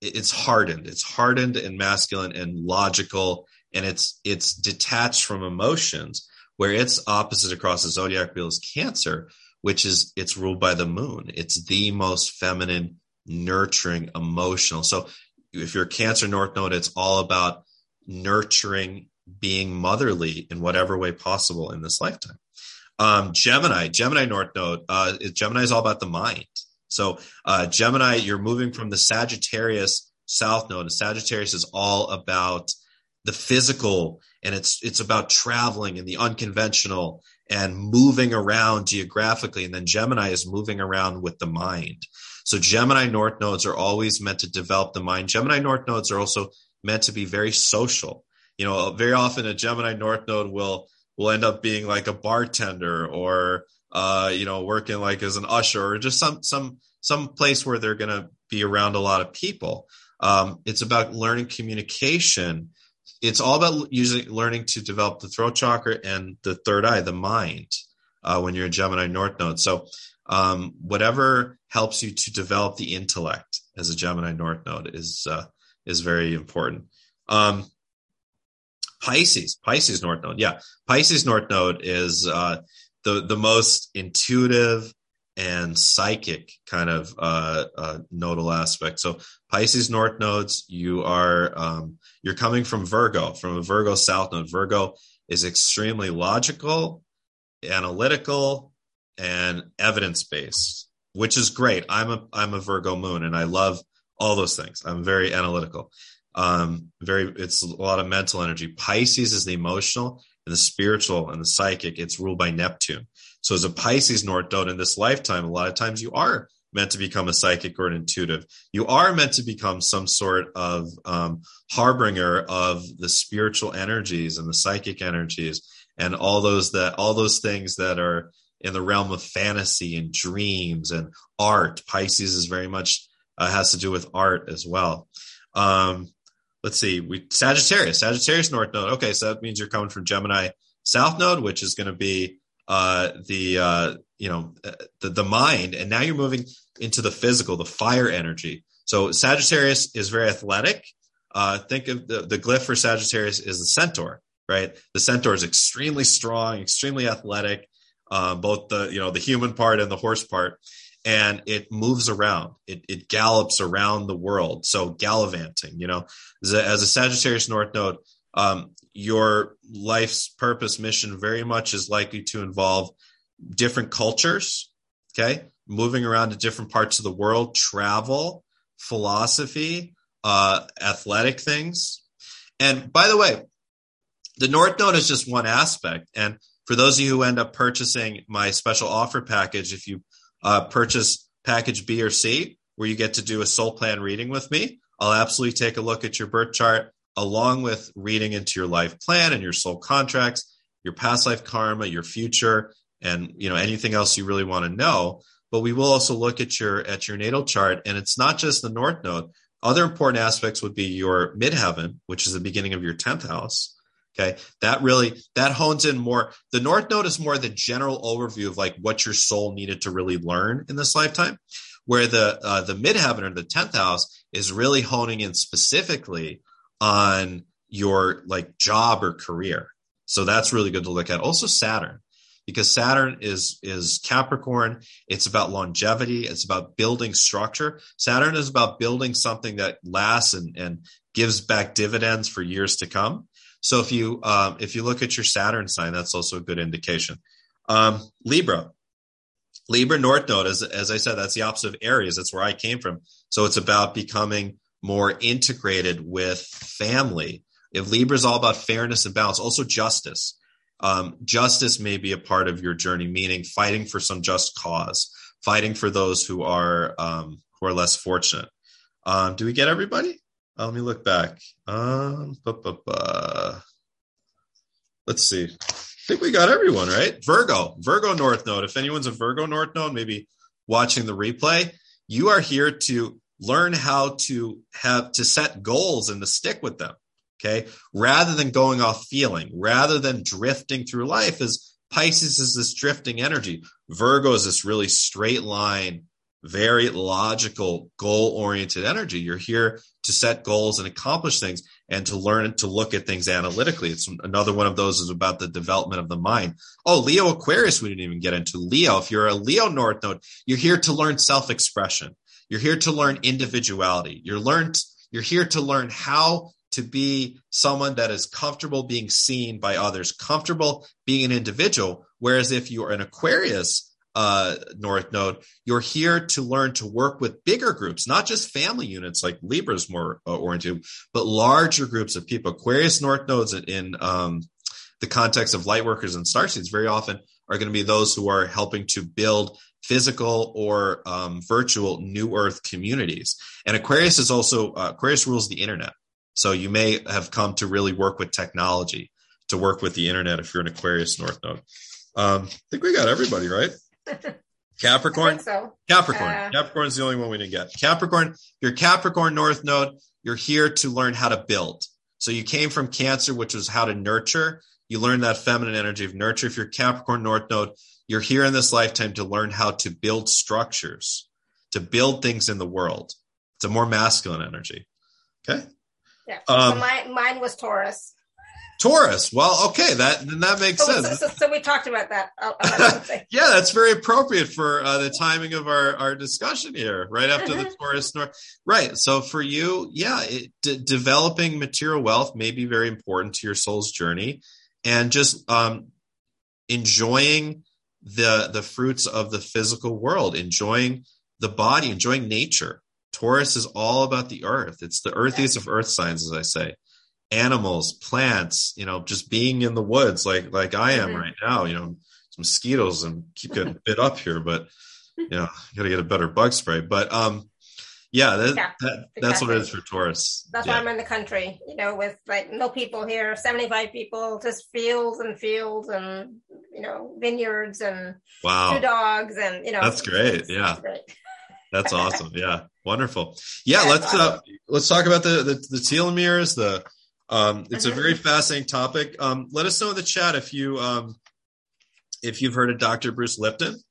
it's hardened. It's hardened and masculine and logical, and it's it's detached from emotions. Where it's opposite across the zodiac wheel is Cancer, which is it's ruled by the moon. It's the most feminine nurturing, emotional. So if you're Cancer North Node, it's all about nurturing, being motherly in whatever way possible in this lifetime. Um, Gemini, Gemini North Node, uh, Gemini is all about the mind. So uh, Gemini, you're moving from the Sagittarius South Node. And Sagittarius is all about the physical, and it's it's about traveling and the unconventional and moving around geographically. And then Gemini is moving around with the mind. So Gemini North nodes are always meant to develop the mind. Gemini North nodes are also meant to be very social. You know, very often a Gemini North node will will end up being like a bartender or uh, you know, working like as an usher or just some some some place where they're going to be around a lot of people. Um, it's about learning communication. It's all about using learning to develop the throat chakra and the third eye, the mind, uh, when you're a Gemini North Node. So um, whatever helps you to develop the intellect as a Gemini North Node is uh, is very important. Um, Pisces, Pisces North Node, yeah, Pisces North Node is uh, the the most intuitive and psychic kind of uh, uh, nodal aspect. So Pisces North nodes, you are um, you're coming from Virgo, from a Virgo South node. Virgo is extremely logical, analytical, and evidence based, which is great. I'm a I'm a Virgo moon, and I love all those things. I'm very analytical. Um, very, it's a lot of mental energy. Pisces is the emotional and the spiritual and the psychic. It's ruled by Neptune. So as a Pisces North Node in this lifetime, a lot of times you are meant to become a psychic or an intuitive. You are meant to become some sort of um, harbinger of the spiritual energies and the psychic energies and all those that all those things that are in the realm of fantasy and dreams and art. Pisces is very much uh, has to do with art as well. Um, let's see, we Sagittarius, Sagittarius North Node. Okay, so that means you're coming from Gemini South Node, which is going to be uh, the uh, you know the, the mind, and now you're moving into the physical, the fire energy. So Sagittarius is very athletic. Uh, think of the, the glyph for Sagittarius is the centaur, right? The centaur is extremely strong, extremely athletic, uh, both the you know the human part and the horse part, and it moves around. It, it gallops around the world. So gallivanting, you know, as a, as a Sagittarius North Node, um, your life's purpose mission very much is likely to involve different cultures okay moving around to different parts of the world travel philosophy uh, athletic things and by the way the north node is just one aspect and for those of you who end up purchasing my special offer package if you uh, purchase package b or c where you get to do a soul plan reading with me i'll absolutely take a look at your birth chart along with reading into your life plan and your soul contracts, your past life karma, your future, and you know anything else you really want to know. But we will also look at your at your natal chart, and it's not just the north node. Other important aspects would be your midheaven, which is the beginning of your tenth house. Okay, that really that hones in more. The north node is more the general overview of like what your soul needed to really learn in this lifetime, where the uh, the midheaven or the tenth house is really honing in specifically on your like job or career. So that's really good to look at. Also Saturn, because Saturn is is Capricorn. It's about longevity. It's about building structure. Saturn is about building something that lasts and, and gives back dividends for years to come. So if you um, if you look at your Saturn sign, that's also a good indication. Um, Libra, Libra North Node, as as I said, that's the opposite of Aries. That's where I came from. So it's about becoming more integrated with family. If Libra is all about fairness and balance, also justice. Um, justice may be a part of your journey, meaning fighting for some just cause, fighting for those who are um, who are less fortunate. Um, do we get everybody? Uh, let me look back. Um, Let's see. I think we got everyone right. Virgo, Virgo North Node. If anyone's a Virgo North Node, maybe watching the replay, you are here to learn how to have to set goals and to stick with them. Okay. Rather than going off feeling, rather than drifting through life, as Pisces is this drifting energy. Virgo is this really straight line, very logical, goal oriented energy. You're here to set goals and accomplish things and to learn to look at things analytically. It's another one of those is about the development of the mind. Oh, Leo Aquarius, we didn't even get into Leo. If you're a Leo North Node, you're here to learn self expression You're here to learn individuality. You're learned. You're here to learn how to be someone that is comfortable being seen by others, comfortable being an individual. Whereas if you're an Aquarius uh, North Node, you're here to learn to work with bigger groups, not just family units like Libra's more uh, oriented, but larger groups of people. Aquarius North Nodes in um, the context of light workers and star seeds very often are going to be those who are helping to build physical or um, virtual new earth communities. And Aquarius is also, uh, Aquarius rules the internet. So you may have come to really work with technology to work with the internet if you're an Aquarius North Node. Um, I think we got everybody right. Capricorn. so. Capricorn. Uh, Capricorn's the only one we didn't get. Capricorn. Your Capricorn North Node. You're here to learn how to build. So you came from Cancer, which was how to nurture. You learn that feminine energy of nurture. If you're Capricorn North Node, you're here in this lifetime to learn how to build structures, to build things in the world. It's a more masculine energy. Okay. Yeah. Um, so my, mine was Taurus. Taurus. Well, okay, that then that makes So, sense. so, so we talked about that. uh, something. yeah, that's very appropriate for uh, the timing of our, our discussion here, right after the Taurus North. Right. So for you, yeah, it, d- developing material wealth may be very important to your soul's journey, and just um, enjoying the the fruits of the physical world, enjoying the body, enjoying nature. Taurus is all about the earth. It's the earthiest of earth signs, as I say. Animals, plants, you know, just being in the woods like like I am Mhm. right now. You know, some mosquitoes and keep getting bit up here, but you know, you got to get a better bug spray. But um, yeah, that, Yeah, that that's what it is for Taurus. That's yeah. why I'm in the country, you know, with like no people here, 75 people, just fields and fields and, you know, vineyards and two Wow, dogs and, you know. That's great, it's- yeah. it's great. that's awesome. Yeah, wonderful. Yeah, Yeah, let's uh, let's talk about the the, the telomeres. The um, it's a Mhm. very fascinating topic. Um, let us know in the chat if you um, if you've heard of Dr. Bruce Lipton.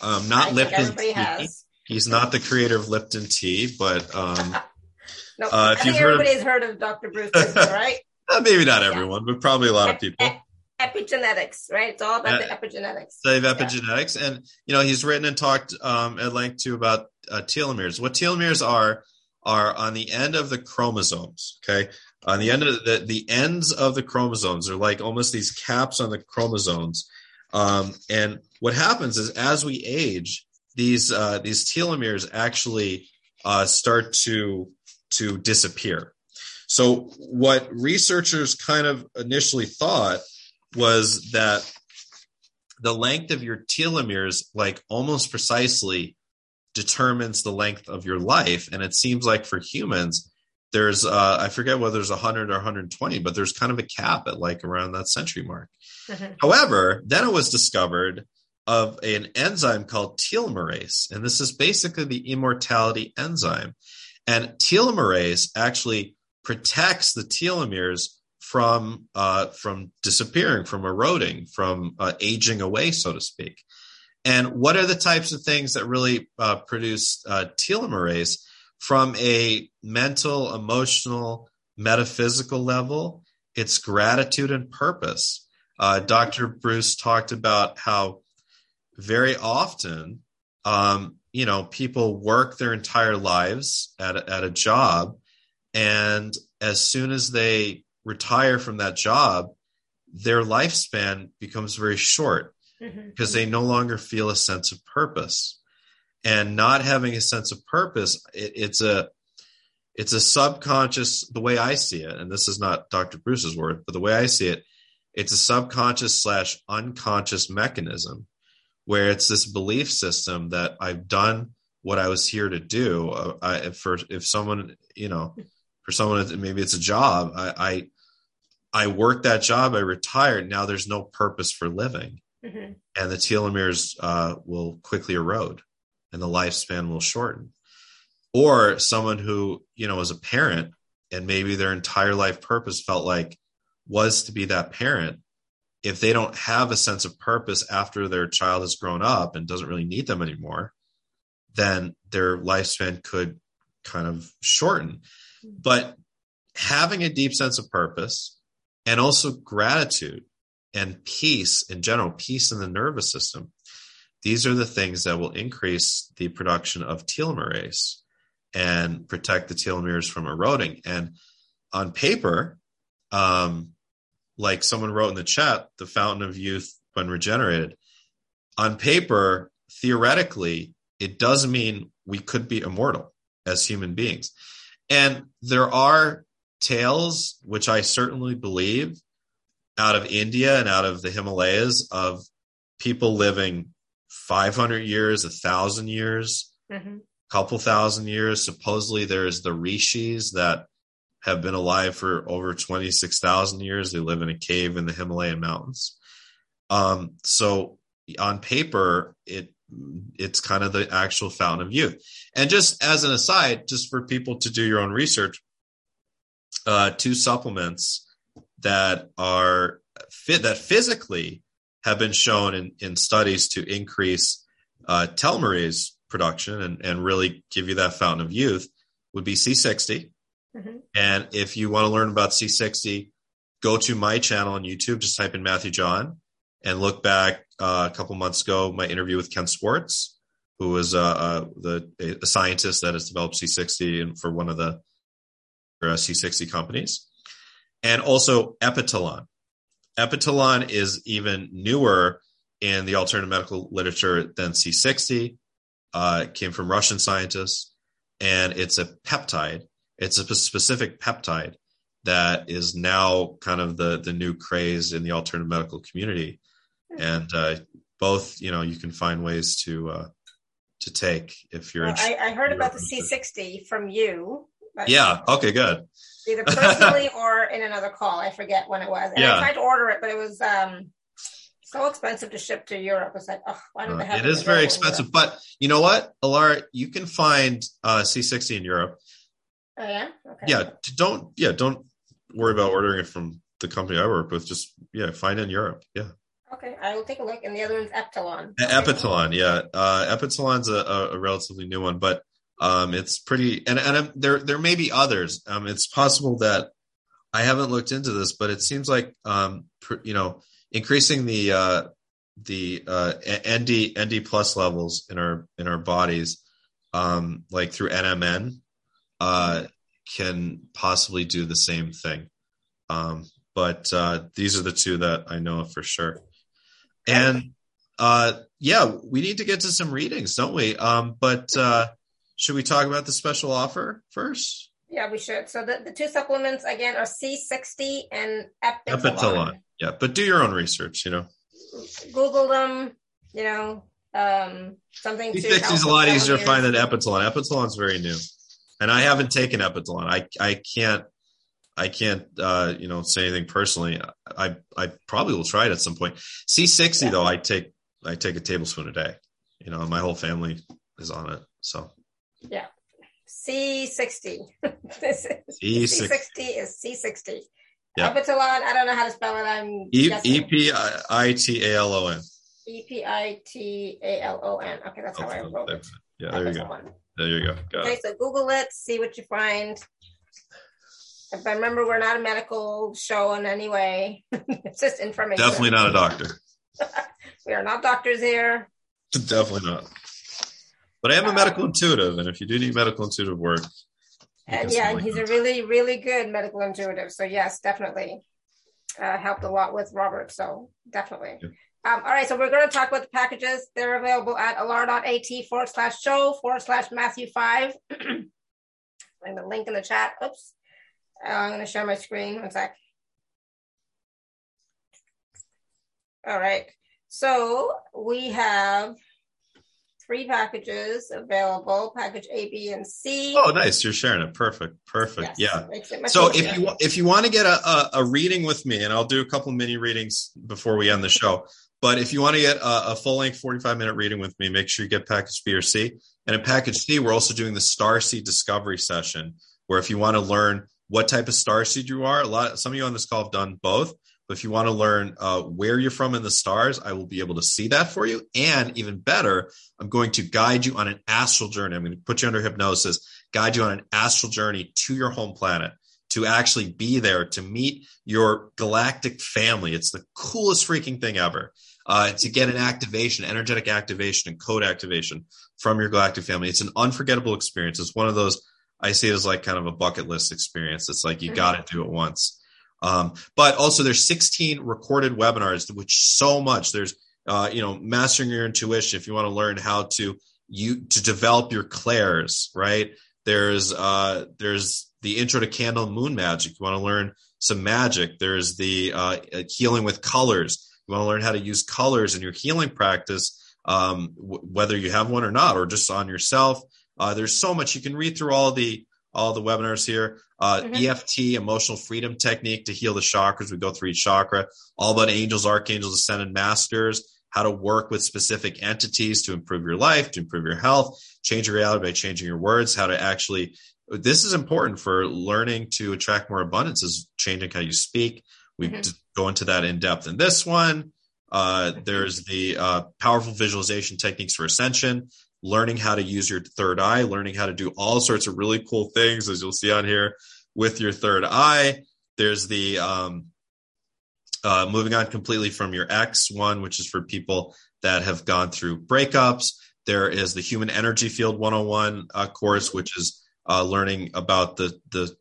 Um, not Lipton tea. He's not the creator of Lipton tea, but um, No, Uh, if I you've heard of- everybody's heard of Dr. Bruce Lipton, right? uh, maybe not Yeah. everyone, but probably a lot of people. Epigenetics, right? It's all about Uh, the epigenetics. study of epigenetics and you know he's written and talked um, at length too about uh, telomeres what telomeres are are on the end of the chromosomes okay on the end of the the ends of the chromosomes are like almost these caps on the chromosomes. Um, and what happens is as we age these uh, these telomeres actually uh, start to to disappear. So what researchers kind of initially thought was that the length of your telomeres like almost precisely determines the length of your life. And it seems like for humans there's uh i forget whether there's 100 or 120 but there's kind of a cap at like around that century mark. However then it was discovered of an enzyme called telomerase and this is basically the immortality enzyme. And telomerase actually protects the telomeres from uh, from disappearing, from eroding, from uh, aging away, so to speak. And what are the types of things that really uh, produce uh, telomerase from a mental, emotional, metaphysical level? It's gratitude and purpose. Uh, Dr. Bruce talked about how very often, um, you know, people work their entire lives at a, at a job, and as soon as they retire from that job, their lifespan becomes very short Mhm. because they no longer feel a sense of purpose. And not having a sense of purpose, it, it's a it's a subconscious the way I see it, and this is not Dr. Bruce's word, but the way I see it, it's a subconscious slash unconscious mechanism where it's this belief system that I've done what I was here to do. Uh, I, for if someone, you know, for someone maybe it's a job, I, I I worked that job, I retired. Now there's no purpose for living, Mhm. and the telomeres uh, will quickly erode, and the lifespan will shorten. Or someone who you know was a parent, and maybe their entire life purpose felt like was to be that parent. If they don't have a sense of purpose after their child has grown up and doesn't really need them anymore, then their lifespan could kind of shorten. But having a deep sense of purpose and also gratitude and peace in general, peace in the nervous system, these are the things that will increase the production of telomerase and protect the telomeres from eroding. And on paper, um, like someone wrote in the chat, the fountain of youth when regenerated, on paper, theoretically, it does mean we could be immortal as human beings. And there are tales, which I certainly believe, out of India and out of the Himalayas of people living 500 years, a thousand years, mm-hmm. couple thousand years. Supposedly, there's the rishis that have been alive for over 26,000 years. They live in a cave in the Himalayan mountains. Um, so on paper, it it's kind of the actual fountain of youth. And just as an aside, just for people to do your own research, uh, two supplements that are fit that physically have been shown in, in studies to increase uh, telomerase production and, and really give you that fountain of youth would be C60. Mm-hmm. And if you want to learn about C60, go to my channel on YouTube, just type in Matthew John and look back uh, a couple months ago, my interview with Ken Swartz, who was uh, uh, the a scientist that has developed C60 and for one of the uh, C60 companies, and also Epitalon. Epitalon is even newer in the alternative medical literature than C60. Uh, it came from Russian scientists, and it's a peptide. It's a specific peptide that is now kind of the the new craze in the alternative medical community, and uh, both you know you can find ways to uh, to take if you're. Well, I, I, heard about the C60 from you. Yeah. Okay. Good either personally or in another call. I forget when it was. And yeah. I tried to order it, but it was um, so expensive to ship to Europe. It's like, oh, why don't they have uh, it? It is very expensive, but you know what, Alara, you can find uh, C60 in Europe. Oh yeah. Okay. Yeah. Don't. Yeah. Don't worry about ordering it from the company I work with. Just yeah, find it in Europe. Yeah. Okay, I will take a look. And the other one's Epitalon. Epitalon, yeah. Uh, Epitalon's a, a, relatively new one, but um, it's pretty, and and there there may be others. Um, it's possible that I haven't looked into this, but it seems like um, pr- you know, increasing the uh, the uh, NAD NAD plus levels in our in our bodies, um, like through NMN, uh, can possibly do the same thing. Um, but uh, these are the two that I know of for sure. And uh, yeah, we need to get to some readings, don't we? Um, but uh, should we talk about the special offer first? Yeah, we should. So the, the two supplements again are C60 and Epitalon. Epitalon. Yeah, but do your own research, you know. Google them, you know, um, something C60 is a lot easier to find than Epitalon. Epitalon's very new. And I haven't taken Epitalon. I I can't I can't uh, you know say anything personally. I I probably will try it at some point. C60 yeah. though, I take I take a tablespoon a day. You know, my whole family is on it. So yeah. C60. C60 is C60. Yeah. Epitalon, I don't know how to spell it. I'm E P I T A L O N. E P I T A L O N. Okay, that's how I wrote it. Yeah, there you go. There you go. Got okay, it. so Google it, see what you find. If I remember, we're not a medical show in any way. it's just information. Definitely not a doctor. we are not doctors here. Definitely not. But I am a medical intuitive, and if you do need medical intuitive work, and yeah, and he's a really, really good medical intuitive. So yes, definitely uh, helped a lot with Robert. So definitely. Yeah. Um, all right, so we're going to talk about the packages. They're available at alara.at forward slash show forward slash Matthew five. and the link in the chat. Oops. Uh, I'm going to share my screen. One sec. All right. So we have three packages available package a b and c. Oh nice. You're sharing it. Perfect. Perfect. Yes, yeah. So if you if you want to get a, a, a, reading with me and i'll do a couple mini readings before we end the show but if you want to get a, a full length 45 minute reading with me make sure you get package b or c. And in package c we're also doing the star seed discovery session where if you want to learn what type of star seed you are a lot some of you on this call have done both but if you want to learn uh, where you're from in the stars, I will be able to see that for you. And even better, I'm going to guide you on an astral journey. I'm going to put you under hypnosis, guide you on an astral journey to your home planet. to actually be there to meet your galactic family. It's the coolest freaking thing ever. Uh, to get an activation, energetic activation, and code activation from your galactic family. It's an unforgettable experience. It's one of those I see it as like kind of a bucket list experience. It's like you got to do it once. Um, but also there's 16 recorded webinars, which so much. There's uh, you know mastering your intuition if you want to learn how to you to develop your clairs, right? There's uh, there's the intro to candle moon magic. You want to learn some magic. There's the uh, healing with colors. You want to learn how to use colors in your healing practice, um, w- whether you have one or not, or just on yourself. Uh, there's so much you can read through all the all the webinars here. Uh, mm-hmm. EFT, emotional freedom technique to heal the chakras. We go through each chakra. All about angels, archangels, ascended masters. How to work with specific entities to improve your life, to improve your health, change your reality by changing your words. How to actually. This is important for learning to attract more abundance. Is changing how you speak. We mm-hmm. go into that in depth in this one. Uh, there's the uh, powerful visualization techniques for ascension, learning how to use your third eye, learning how to do all sorts of really cool things, as you'll see on here with your third eye. There's the um, uh, moving on completely from your X one, which is for people that have gone through breakups. There is the Human Energy Field 101 uh, course, which is uh, learning about the the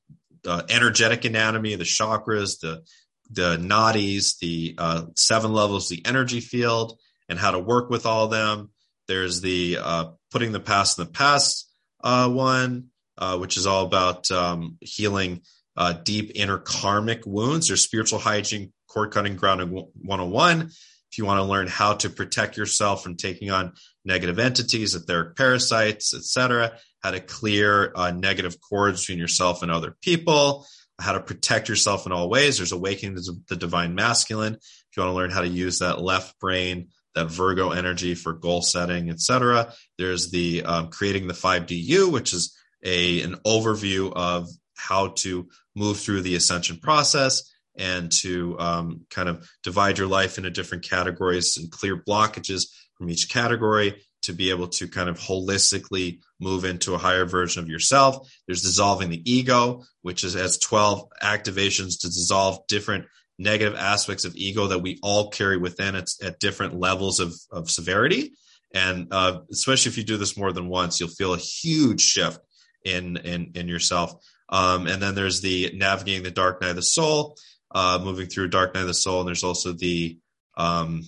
uh, energetic anatomy, the chakras, the the nadis, the uh, seven levels, the energy field, and how to work with all them. There's the uh, putting the past in the past uh, one, uh, which is all about um, healing uh, deep inner karmic wounds. There's spiritual hygiene, cord cutting, grounding 101. If you want to learn how to protect yourself from taking on negative entities, etheric parasites, etc., how to clear uh, negative cords between yourself and other people, how to protect yourself in all ways. There's awakening to the divine masculine. If you want to learn how to use that left brain, that Virgo energy for goal setting, etc. There's the um, creating the 5DU, which is a an overview of how to move through the ascension process and to um, kind of divide your life into different categories and clear blockages from each category to be able to kind of holistically move into a higher version of yourself. There's dissolving the ego, which is has 12 activations to dissolve different negative aspects of ego that we all carry within it's at different levels of, of severity. And uh, especially if you do this more than once, you'll feel a huge shift in in, in yourself. Um, and then there's the navigating the dark night of the soul, uh, moving through dark night of the soul, and there's also the um,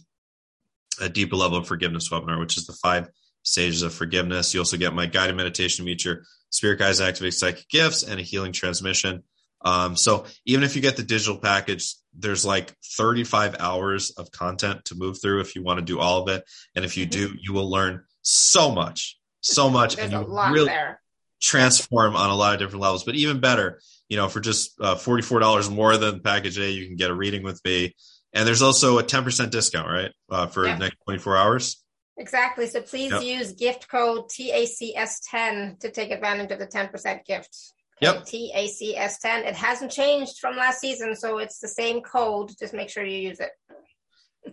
a deeper level of forgiveness webinar, which is the five stages of forgiveness. You also get my guided meditation meet your spirit guides, activate psychic gifts, and a healing transmission. Um, so even if you get the digital package, there's like 35 hours of content to move through if you want to do all of it. And if you do, mm-hmm. you will learn so much, so much, and you really there. transform on a lot of different levels. But even better, you know, for just uh, $44 more than package A, you can get a reading with me and there's also a 10% discount, right? Uh, for yeah. the next 24 hours. Exactly. So please yep. use gift code TACS10 to take advantage of the 10% gift. Yep. TACS10. It hasn't changed from last season, so it's the same code. Just make sure you use it.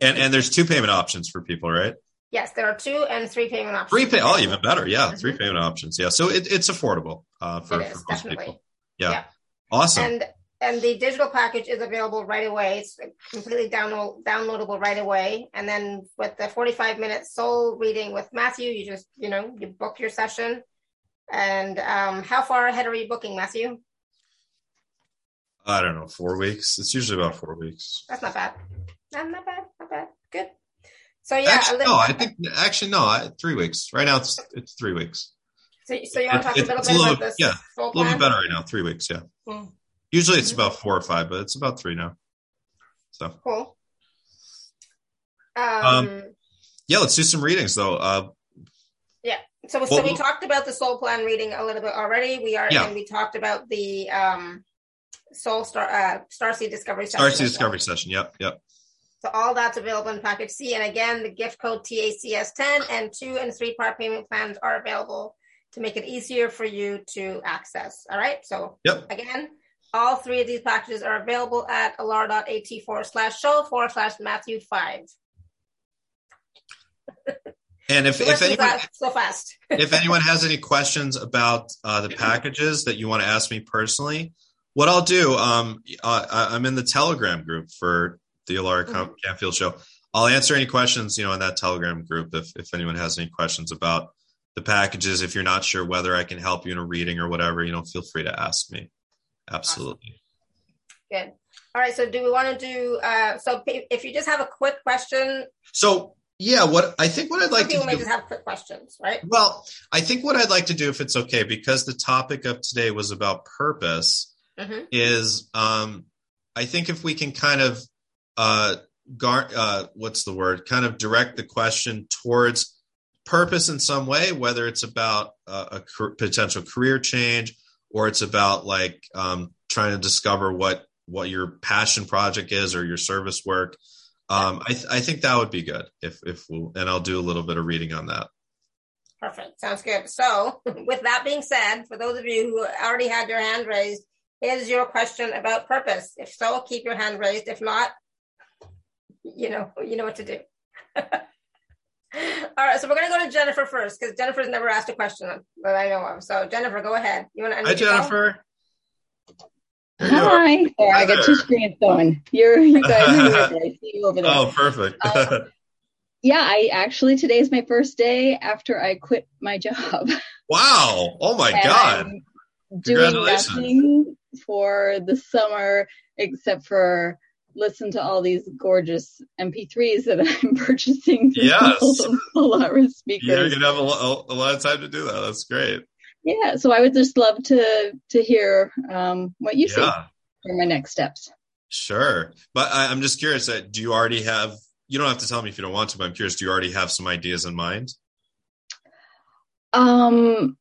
and and there's two payment options for people, right? Yes, there are two and three payment options. Three pay oh even better. Yeah, mm-hmm. three payment options. Yeah. So it, it's affordable uh, for, it is, for most definitely. people. Yeah. yeah. Awesome. And and the digital package is available right away. It's completely download, downloadable right away. And then with the 45 minute soul reading with Matthew, you just, you know, you book your session. And um, how far ahead are you booking, Matthew? I don't know, four weeks. It's usually about four weeks. That's not bad. Not, not bad. Not bad. Good. So yeah, actually, no, I think actually no, I, three weeks. Right now, it's it's three weeks. So, so you want to talk it, a little bit a little, about this? Yeah, a little bit better right now. Three weeks. Yeah. Hmm. Usually it's about four or five, but it's about three now. So cool. Um, um yeah, let's do some readings though. Uh. So, well, so we talked about the soul plan reading a little bit already. We are, yeah. and we talked about the um, soul star uh, starseed discovery session. Starseed discovery session. Yep. Yep. So all that's available in package C. And again, the gift code TACS10 and two and three part payment plans are available to make it easier for you to access. All right. So yep. again, all three of these packages are available at alara.at forward slash show forward slash Matthew 5. And if, if anyone so fast, if anyone has any questions about uh, the packages that you want to ask me personally, what I'll do, um, uh, I'm in the Telegram group for the Alara mm-hmm. Canfield show. I'll answer any questions, you know, in that Telegram group if if anyone has any questions about the packages. If you're not sure whether I can help you in a reading or whatever, you know, feel free to ask me. Absolutely. Awesome. Good. All right. So, do we want to do? Uh, so, if you just have a quick question. So, yeah, what I think what I'd like people to do, may just have quick questions, right? Well, I think what I'd like to do, if it's okay, because the topic of today was about purpose, mm-hmm. is um, I think if we can kind of uh, gar- uh, what's the word? Kind of direct the question towards purpose in some way, whether it's about uh, a potential career change or it's about like um, trying to discover what what your passion project is or your service work. Um, I, th- I think that would be good if if we'll, and I'll do a little bit of reading on that. Perfect. Sounds good. So, with that being said, for those of you who already had your hand raised, is your question about purpose? If so, keep your hand raised. If not, you know, you know what to do. All right, so we're gonna go to Jennifer first because Jennifer's never asked a question that I know of. So Jennifer, go ahead. You want to? Hi, Jennifer. Hi. There, I got two screens going. You're you guys are here. I see you over there. Oh, perfect. um, yeah, I actually today is my first day after I quit my job. Wow! Oh my god! I'm doing nothing for the summer except for listen to all these gorgeous MP3s that I'm purchasing. Yes, a lot of speakers. You're gonna have a, a, a, lot of time to do that. That's great. Yeah, so I would just love to to hear um, what you yeah. see for my next steps. Sure, but I, am just curious. That uh, do you already have? You don't have to tell me if you don't want to, but I'm curious. Do you already have some ideas in mind? Um,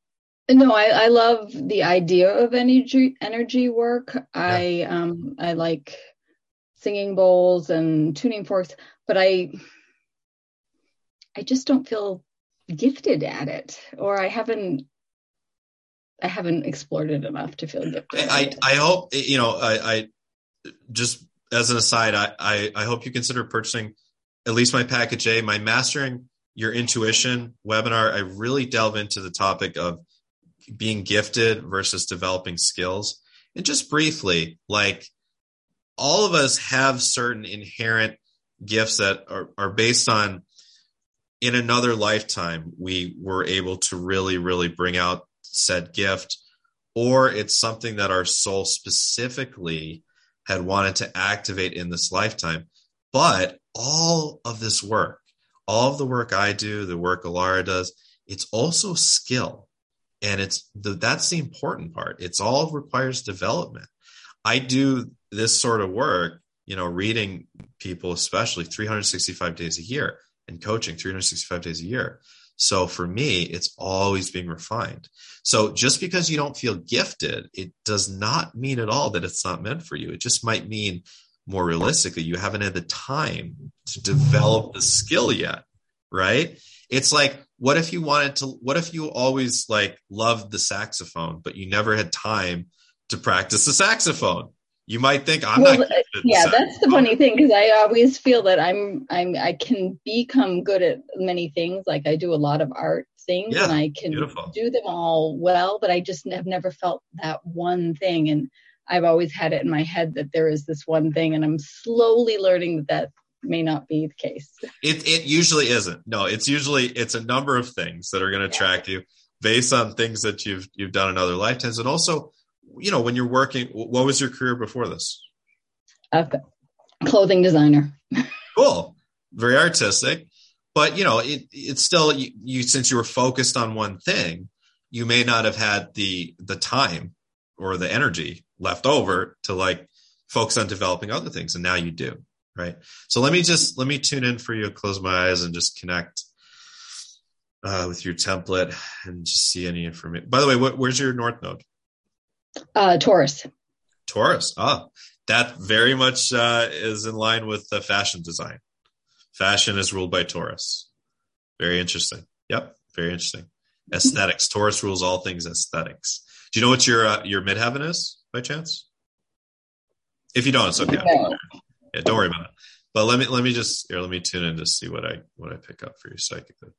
no, I, I love the idea of energy energy work. Yeah. I um I like singing bowls and tuning forks, but I I just don't feel gifted at it, or I haven't I haven't explored it enough to feel gifted. I I hope you know I, I just as an aside I, I I hope you consider purchasing at least my package A, my mastering your intuition webinar. I really delve into the topic of being gifted versus developing skills. And just briefly, like all of us have certain inherent gifts that are, are based on in another lifetime we were able to really really bring out said gift or it's something that our soul specifically had wanted to activate in this lifetime. But all of this work all of the work i do the work alara does it's also skill. And it's the, that's the important part. It's all requires development. I do this sort of work, you know, reading people, especially 365 days a year and coaching 365 days a year. So for me, it's always being refined. So just because you don't feel gifted, it does not mean at all that it's not meant for you. It just might mean more realistically, you haven't had the time to develop the skill yet, right? It's like, what if you wanted to, what if you always like loved the saxophone, but you never had time to practice the saxophone? You might think I'm well, not. Uh, yeah, that's the funny thing because I always feel that I'm I'm I can become good at many things. Like I do a lot of art things yeah, and I can beautiful. do them all well, but I just have never felt that one thing. And I've always had it in my head that there is this one thing, and I'm slowly learning that that may not be the case. It it usually isn't. No, it's usually it's a number of things that are going to yeah. attract you based on things that you've you've done in other lifetimes, and also you know, when you're working, what was your career before this? Uh, clothing designer. cool. Very artistic. But, you know, it, it's still, you, you, since you were focused on one thing, you may not have had the, the time or the energy left over to like focus on developing other things. And now you do. Right. So let me just, let me tune in for you, close my eyes and just connect uh, with your template and just see any information. By the way, what, where's your North Node? Uh, Taurus. Taurus. Ah, that very much uh, is in line with the fashion design. Fashion is ruled by Taurus. Very interesting. Yep, very interesting. Aesthetics. Taurus rules all things aesthetics. Do you know what your uh, your midheaven is by chance? If you don't, it's okay. No. Yeah, don't worry about it. But let me let me just here, let me tune in to see what I what I pick up for you psychically.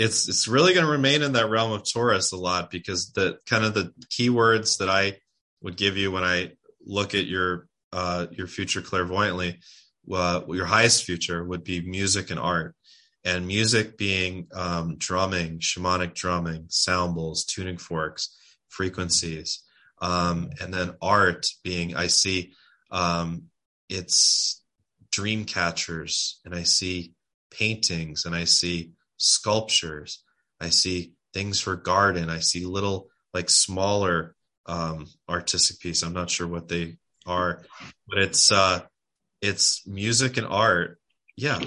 It's it's really going to remain in that realm of Taurus a lot because the kind of the keywords that I would give you when I look at your uh, your future clairvoyantly, uh, your highest future would be music and art, and music being um, drumming, shamanic drumming, sound bowls, tuning forks, frequencies, um, and then art being I see um, it's dream catchers, and I see paintings, and I see sculptures. I see things for garden. I see little like smaller um, artistic piece. I'm not sure what they are, but it's uh, it's music and art. Yeah,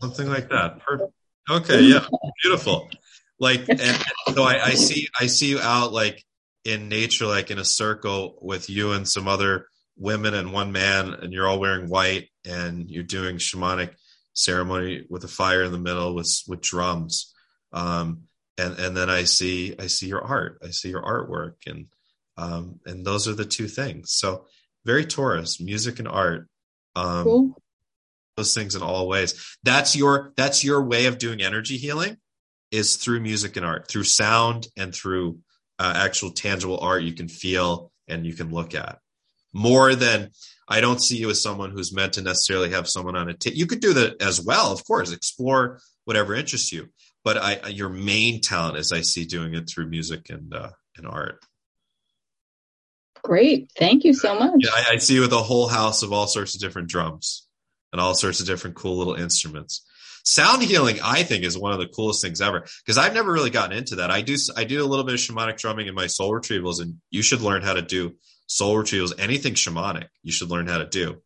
something like that. Perfect. Okay, yeah, beautiful. Like, and, and so I, I see I see you out like in nature, like in a circle with you and some other women and one man, and you're all wearing white and you're doing shamanic ceremony with a fire in the middle with with drums. Um, and and then i see i see your art. I see your artwork. And um, and those are the two things. So very taurus music and art. Um, cool. those things in all ways. That's your that's your way of doing energy healing is through music and art through sound and through uh, actual tangible art you can feel and you can look at. More than I don't see you as someone who's meant to necessarily have someone on a tape. You could do that as well, of course, explore whatever interests you. But I, your main talent is I see doing it through music and uh, and art. Great, thank you so much. Yeah, I, I see you with a whole house of all sorts of different drums and all sorts of different cool little instruments. Sound healing, I think, is one of the coolest things ever because I've never really gotten into that. I do I do a little bit of shamanic drumming in my soul retrievals, and you should learn how to do soul retrievals, anything shamanic, you should learn how to do.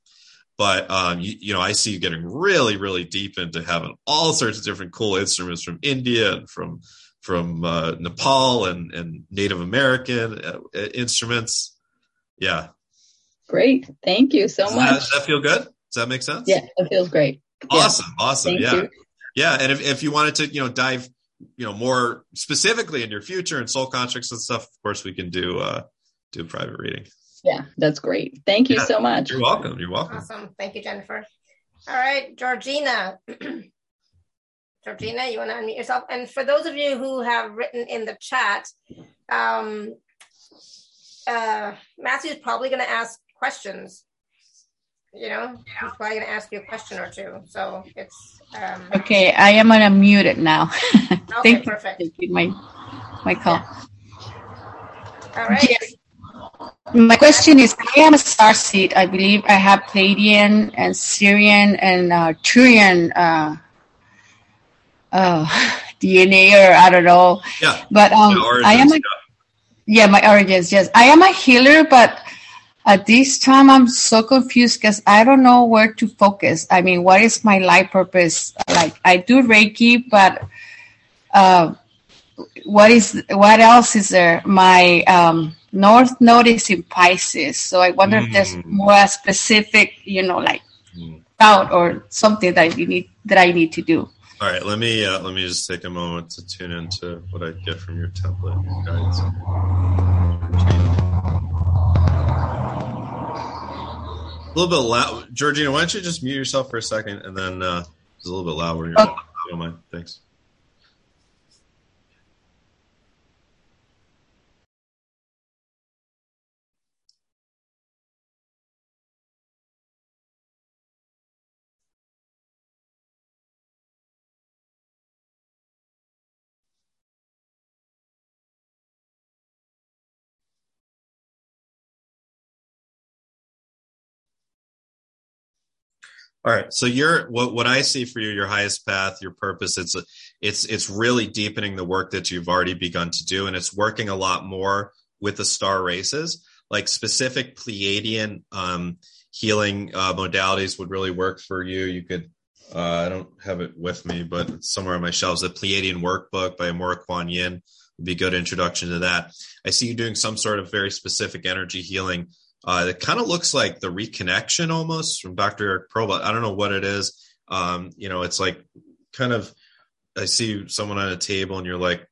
But um, you, you, know, I see you getting really, really deep into having all sorts of different cool instruments from India and from from uh, Nepal and and Native American uh, instruments. Yeah. Great. Thank you so does much. That, does that feel good? Does that make sense? Yeah, it feels great. Awesome. Yeah. Awesome. Thank yeah. You. Yeah. And if, if you wanted to, you know, dive, you know, more specifically in your future and soul contracts and stuff, of course we can do uh do a private reading. Yeah, that's great. Thank you yeah, so much. You're welcome. You're welcome. Awesome. Thank you, Jennifer. All right, Georgina. Georgina, you want to unmute yourself? And for those of you who have written in the chat, um, uh, Matthew's probably going to ask questions. You know, he's probably going to ask you a question or two. So it's um... okay. I am unmuted now. okay, Thank perfect. You my my call. Yeah. All right. Yes. My question is, I am a star seed. I believe I have Pleiadian and Sirian and uh, Turian uh, uh, DNA, or I don't know. Yeah. But um, I am. A, yeah, my origins. Yes, I am a healer, but at this time I'm so confused because I don't know where to focus. I mean, what is my life purpose? Like, I do Reiki, but uh, what is what else is there? My um, North Node is in Pisces, so I wonder mm. if there's mm. more specific, you know, like mm. out or something that you need that I need to do. All right, let me uh, let me just take a moment to tune into what I get from your template guides. A little bit loud, Georgina. Why don't you just mute yourself for a second, and then uh, it's a little bit loud when you're. Don't mind. Thanks. All right. So you're what what I see for you, your highest path, your purpose. It's it's it's really deepening the work that you've already begun to do, and it's working a lot more with the star races, like specific Pleiadian um, healing uh, modalities would really work for you. You could. Uh, I don't have it with me, but somewhere on my shelves. The Pleiadian Workbook by Amorah Quan Yin would be a good introduction to that. I see you doing some sort of very specific energy healing uh, it kind of looks like the reconnection almost from Dr. Eric Pearl. I don't know what it is. Um, you know, it's like kind of, I see someone on a table and you're like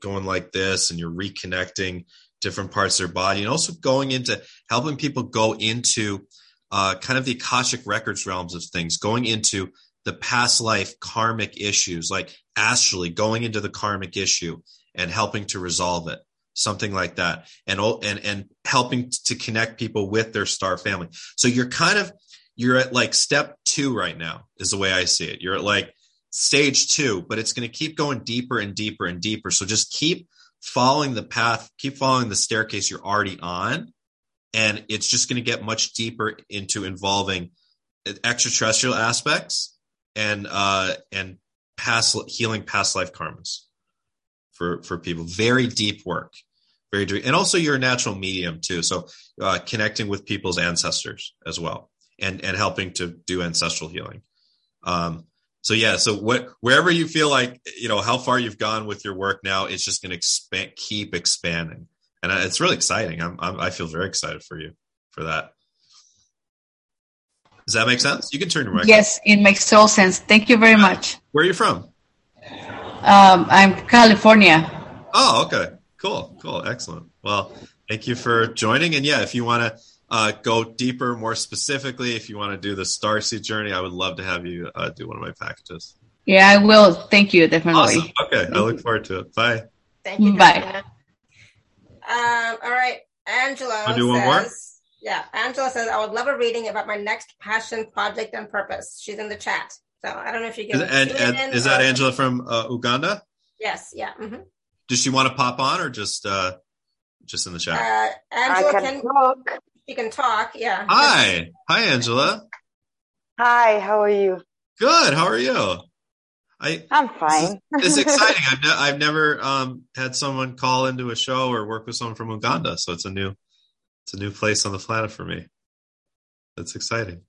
going like this and you're reconnecting different parts of their body and also going into helping people go into uh, kind of the Akashic records realms of things, going into the past life karmic issues, like astrally going into the karmic issue and helping to resolve it, something like that, and and and helping to connect people with their star family. So you're kind of you're at like step two right now, is the way I see it. You're at like stage two, but it's going to keep going deeper and deeper and deeper. So just keep following the path, keep following the staircase you're already on. And it's just going to get much deeper into involving extraterrestrial aspects and, uh, and past healing past life karmas for, for people. Very deep work. Very deep. And also you're a natural medium too. So, uh, connecting with people's ancestors as well and, and helping to do ancestral healing. Um, so yeah, so what, wherever you feel like, you know, how far you've gone with your work now, it's just going to expand, keep expanding. And it's really exciting. I'm, I'm, I feel very excited for you for that. Does that make sense? You can turn your mic. Yes, it makes total sense. Thank you very much. Where are you from? Um, I'm California. Oh, okay. Cool. Cool. Excellent. Well, thank you for joining. And yeah, if you want to uh, go deeper, more specifically, if you want to do the Starseed journey, I would love to have you uh, do one of my packages. Yeah, I will. Thank you. Definitely. Awesome. Okay. Thank I look you. forward to it. Bye. Thank you. Bye. Um, all right. Angela I'll do one says, more? yeah, Angela says, I would love a reading about my next passion project and purpose. She's in the chat. So I don't know if you can. And, and, is that or... Angela from uh, Uganda? Yes. Yeah. Mm-hmm. Does she want to pop on or just uh, just in the chat? Uh, Angela can, can talk. You can talk. Yeah. Hi. Hi, Angela. Hi. How are you? Good. How are you? I, I'm fine. It's exciting. I've, ne- I've never um, had someone call into a show or work with someone from Uganda, so it's a new it's a new place on the planet for me. That's exciting.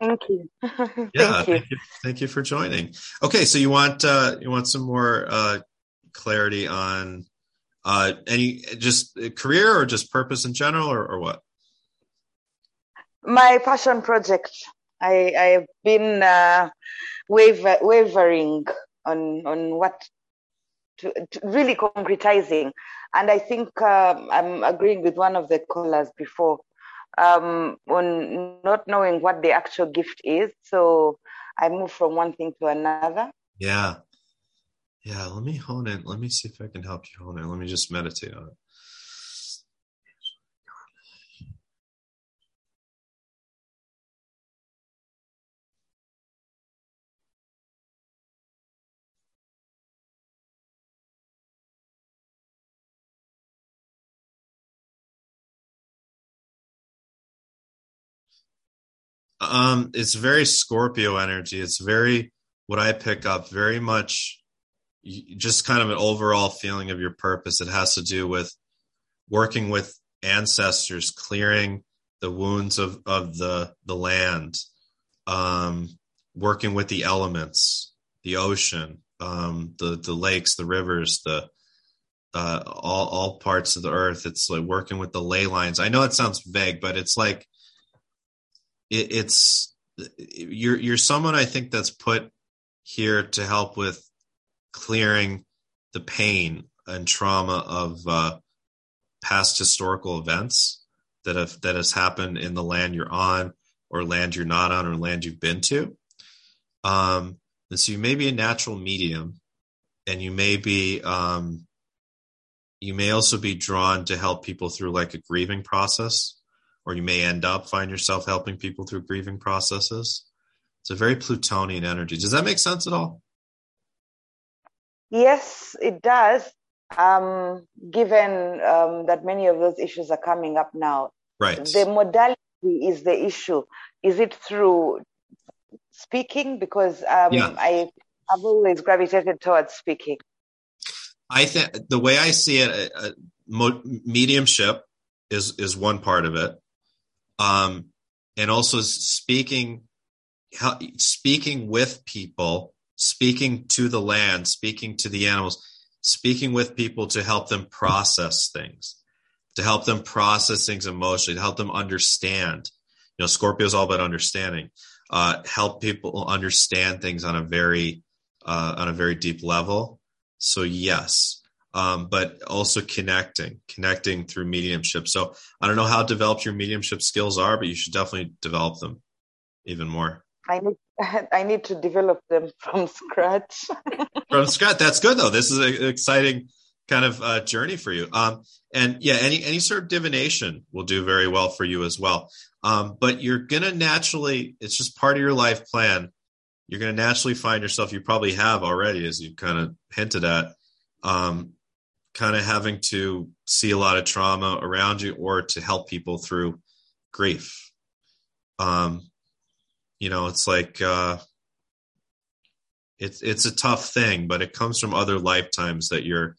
Thank you. yeah, thank you. Thank you. Thank you for joining. Okay, so you want uh, you want some more uh, clarity on uh, any just career or just purpose in general or, or what? My passion project. I I've been uh, waver, wavering on on what to, to really concretizing, and I think uh, I'm agreeing with one of the callers before um, on not knowing what the actual gift is. So I move from one thing to another. Yeah. Yeah. Let me hone in. Let me see if I can help you hone in. Let me just meditate on it. Um, it's very Scorpio energy. It's very what I pick up very much just kind of an overall feeling of your purpose. It has to do with working with ancestors, clearing the wounds of, of the the land, um, working with the elements, the ocean, um, the the lakes, the rivers, the uh, all all parts of the earth. It's like working with the ley lines. I know it sounds vague, but it's like it, it's you're you're someone I think that's put here to help with clearing the pain and trauma of uh, past historical events that have that has happened in the land you're on or land you're not on or land you've been to. Um, and so you may be a natural medium and you may be um, you may also be drawn to help people through like a grieving process or you may end up find yourself helping people through grieving processes. It's a very Plutonian energy. Does that make sense at all? Yes, it does. Um, given um, that many of those issues are coming up now, right? The modality is the issue. Is it through speaking? Because um, yeah. I have always gravitated towards speaking. I think the way I see it, uh, uh mediumship is is one part of it um, and also speaking speaking with people speaking to the land speaking to the animals speaking with people to help them process things to help them process things emotionally to help them understand. You know scorpio is all about understanding. Uh, help people understand things on a very uh, on a very deep level. So yes um, but also connecting, connecting through mediumship. So I don't know how developed your mediumship skills are, but you should definitely develop them even more. I need I need to develop them from scratch. from scratch. That's good though. This is an exciting kind of uh, journey for you. Um, and yeah, any any sort of divination will do very well for you as well. Um, but you're gonna naturally, it's just part of your life plan. You're gonna naturally find yourself. You probably have already, as you kind of hinted at, um, kind of having to see a lot of trauma around you, or to help people through grief. Um, you know, it's like uh, it's it's a tough thing, but it comes from other lifetimes that your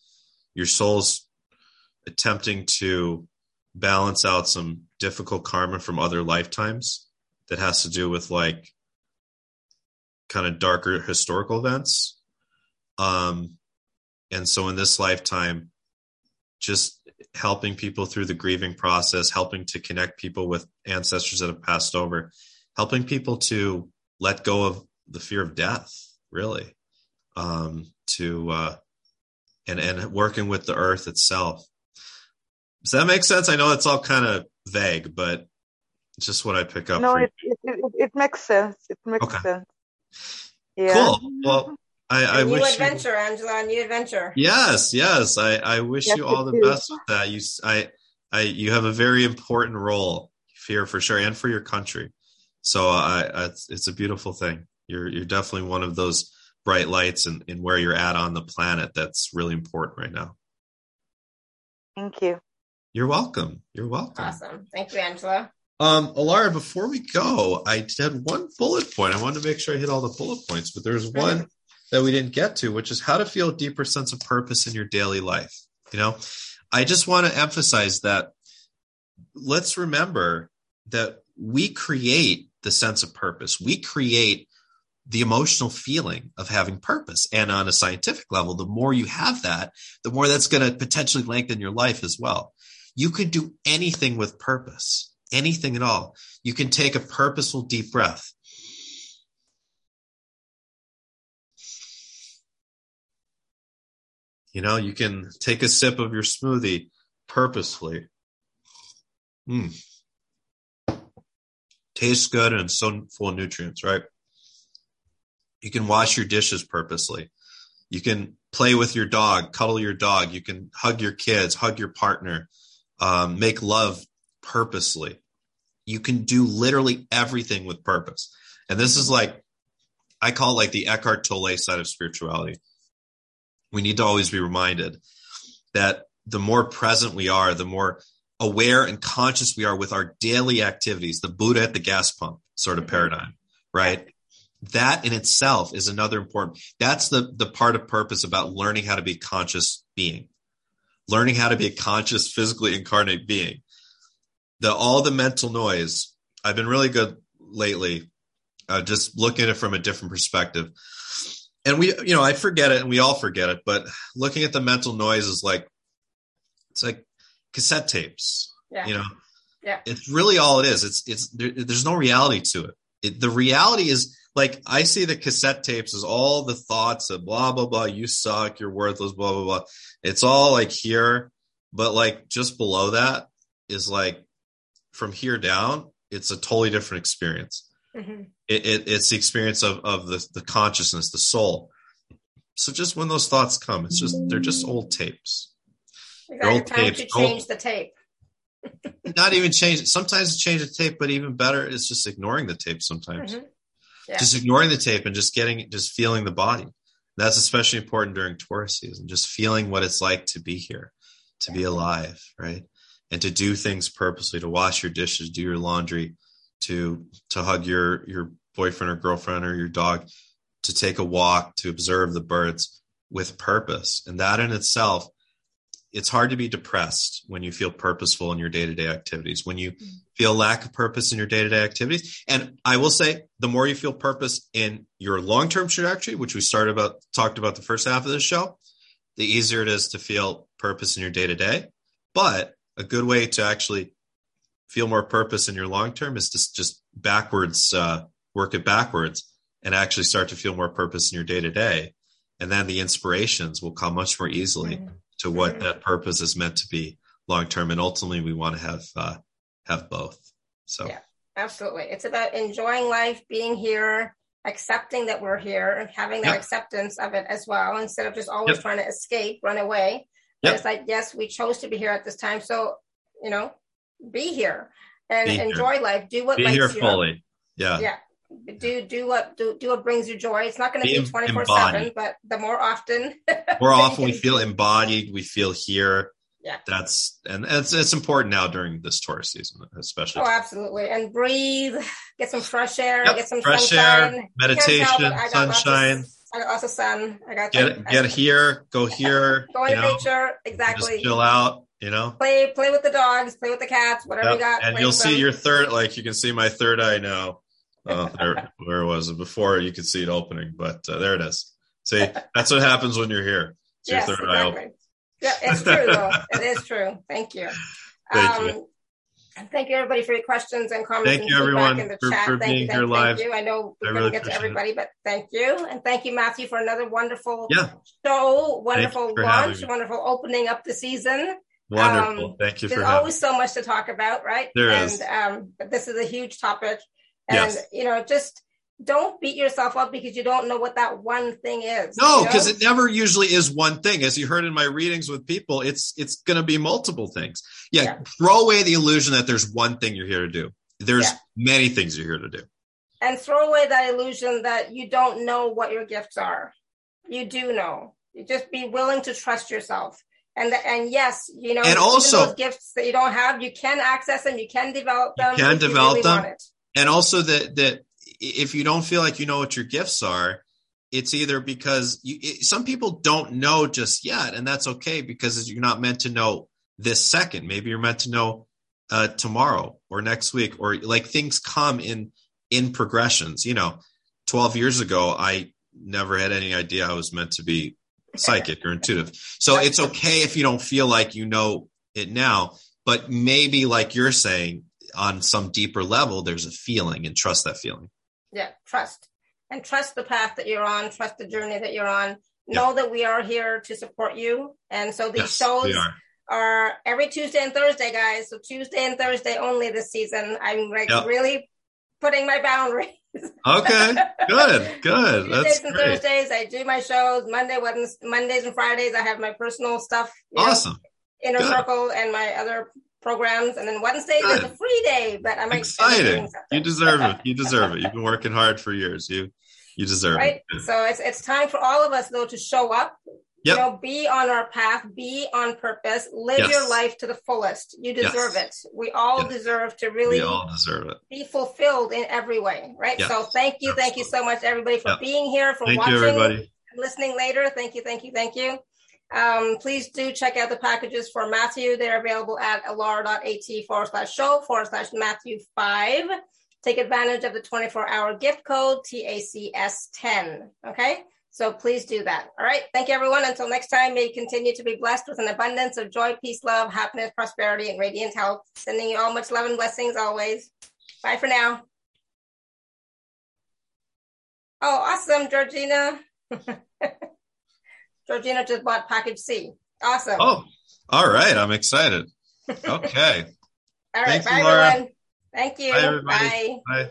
your soul's attempting to balance out some difficult karma from other lifetimes that has to do with like kind of darker historical events. Um, and so in this lifetime, just helping people through the grieving process, helping to connect people with ancestors that have passed over, helping people to let go of the fear of death, really, um, to uh, and and working with the earth itself. Does that make sense? I know it's all kind of vague, but just what I pick up. No, it, it, it, it, makes sense. It makes okay. sense. Yeah. Cool. Well, I, I new wish adventure, you, Angela. New adventure. Yes, yes. I, I wish yes, you all the best with that. You, I, I, you have a very important role here for sure, and for your country. So I, I it's, it's a beautiful thing. You're, you're definitely one of those bright lights and in, in where you're at on the planet. That's really important right now. Thank you. You're welcome. You're welcome. Awesome. Thank you, Angela. Um, Alara, before we go, I had one bullet point. I wanted to make sure I hit all the bullet points, but there's one that we didn't get to, which is how to feel a deeper sense of purpose in your daily life. You know, I just want to emphasize that let's remember that we create the sense of purpose. We create the emotional feeling of having purpose. And on a scientific level, the more you have that, the more that's going to potentially lengthen your life as well. You can do anything with purpose, anything at all. You can take a purposeful deep breath. You know, you can take a sip of your smoothie purposefully. Mm. Tastes good and so full of nutrients, right? You can wash your dishes purposely. You can play with your dog, cuddle your dog. You can hug your kids, hug your partner, um, make love purposely. You can do literally everything with purpose. And this is like, I call it like the Eckhart Tolle side of spirituality we need to always be reminded that the more present we are, the more aware and conscious we are with our daily activities, the Buddha at the gas pump sort of paradigm, right? That in itself is another important. That's the the part of purpose about learning how to be conscious being, learning how to be a conscious, physically incarnate being. The all the mental noise. I've been really good lately, uh, just looking at it from a different perspective and we you know i forget it and we all forget it but looking at the mental noise is like it's like cassette tapes yeah. you know? Yeah. It's really all it is. It's it's there, there's no reality to it. it the reality is like i see the cassette tapes as all the thoughts of blah blah blah you suck you're worthless blah blah blah. It's all like here but like just below that is like from here down it's a totally different experience Mm-hmm. It, it, it's the experience of, of the, the consciousness, the soul. So just when those thoughts come, it's just they're just old tapes. They're old tapes. Change old, the tape. not even change. Sometimes change the tape, but even better is just ignoring the tape. Sometimes, mm-hmm. yeah. just ignoring the tape and just getting, just feeling the body. That's especially important during Taurus season. Just feeling what it's like to be here, to yeah. be alive, right, and to do things purposely, to wash your dishes, do your laundry, to to hug your your boyfriend or girlfriend or your dog, to take a walk, to observe the birds with purpose. And that in itself, it's hard to be depressed when you feel purposeful in your day-to-day activities, when you mm-hmm. feel lack of purpose in your day-to-day activities. And I will say the more you feel purpose in your long-term trajectory, which we started about talked about the first half of the show, the easier it is to feel purpose in your day-to-day. But a good way to actually feel more purpose in your long term is to just backwards uh, work it backwards and actually start to feel more purpose in your day to day and then the inspirations will come much more easily mm-hmm. to what mm-hmm. that purpose is meant to be long term and ultimately we want to have uh, have both so yeah Absolutely. It's about enjoying life, being here, accepting that we're here, having that Yep. acceptance of it as well, instead of just always Yep. trying to escape, run away. Yep. It's like, yes, we chose to be here at this time. So, you know, be here and Be here. enjoy life. Do what Be here you fully. Yeah. Yeah. Do do what do do what brings you joy. It's not going to Be twenty four seven, but the more often, More often we feel embodied, we feel here. Yeah. That's and it's it's important now during this Taurus season, especially. Oh, absolutely. And breathe, get some fresh air, Yep, get some fresh sunshine. air, meditation, tell, I got of- sunshine. I got lots of sun. I got Get get here, go here, go you into nature. just Exactly. chill out, you know. Play play with the dogs, play with the cats, whatever Yep. you got. And you'll see them. your third, like you can see my third eye now. Oh, there, where was it before? You could see it opening, but uh, there it is. See, that's what happens when you're here. It's your Yes, third eye open. exactly. Yeah, it's true though. it is true. Thank you. Thank um, you. and Thank you everybody for your questions and comments. Thank and you, everyone, in the for- chat. for thank being you, thank here you, live. Thank you. I know we couldn't really get to appreciate it. everybody, but thank you. And thank you, Matthew, for another wonderful Yeah, show, wonderful launch, wonderful opening up the season. Wonderful. Um, Thank you for There's having. always so much to talk about, right? There and, is. Um, but this is a huge topic. And, Yes. you know, just don't beat yourself up because you don't know what that one thing is. No, you know? because it never usually is one thing. As you heard in my readings with people, it's it's going to be multiple things. Yeah, Yeah. throw away the illusion that there's one thing you're here to do. There's Yeah. many things you're here to do. and throw away that illusion that you don't know what your gifts are. You do know. You just be willing to trust yourself. And and yes, you know, And also- those gifts that you don't have, you can access them. You can develop You them. can if you develop really them. and also that that if you don't feel like you know what your gifts are it's either because you it, some people don't know just yet and that's okay because you're not meant to know this second maybe you're meant to know uh, tomorrow or next week or like things come in in progressions you know 12 years ago i never had any idea i was meant to be psychic or intuitive so it's okay if you don't feel like you know it now but maybe like you're saying on some deeper level there's a feeling and trust that feeling Yeah, trust. And trust the path that you're on, trust the journey that you're on. Know that we are here to support you. And so these yes shows are are every Tuesday and Thursday, guys. So Tuesday and Thursday only this season. I'm like Yep. really putting my boundaries. okay good good Tuesdays and great Thursdays, I do my shows. Monday, Wednesdays, Mondays and Fridays, I have my personal stuff. you know, awesome Inner Good. Circle and my other programs. And then Wednesdays Good. is a free day, but I'm excited. exciting you deserve it you deserve it you've been working hard for years you you deserve right? it So it's it's time for all of us though to show up. Yep. You know, be on our path, be on purpose, live Yes. your life to the fullest. You deserve Yes. it. We all Yes. deserve to really we all deserve it be fulfilled in every way, right? So thank you, thank you so much, everybody, for being here, for thank watching, you everybody listening later. Thank you, thank you, thank you. Um, please do check out the packages for Matthew. They're available at alara.at forward slash show forward slash Matthew 5. Take advantage of the 24 hour gift code TACS10. Okay. So please do that. All right. Thank you, everyone. Until next time, may you continue to be blessed with an abundance of joy, peace, love, happiness, prosperity, and radiant health. Sending you all much love and blessings always. Bye for now. Oh, awesome, Georgina. Georgina just bought package C. Awesome. oh all right i'm excited okay All right. thanks, Bye, Laura. everyone. Thank you. Bye, everybody. Bye. bye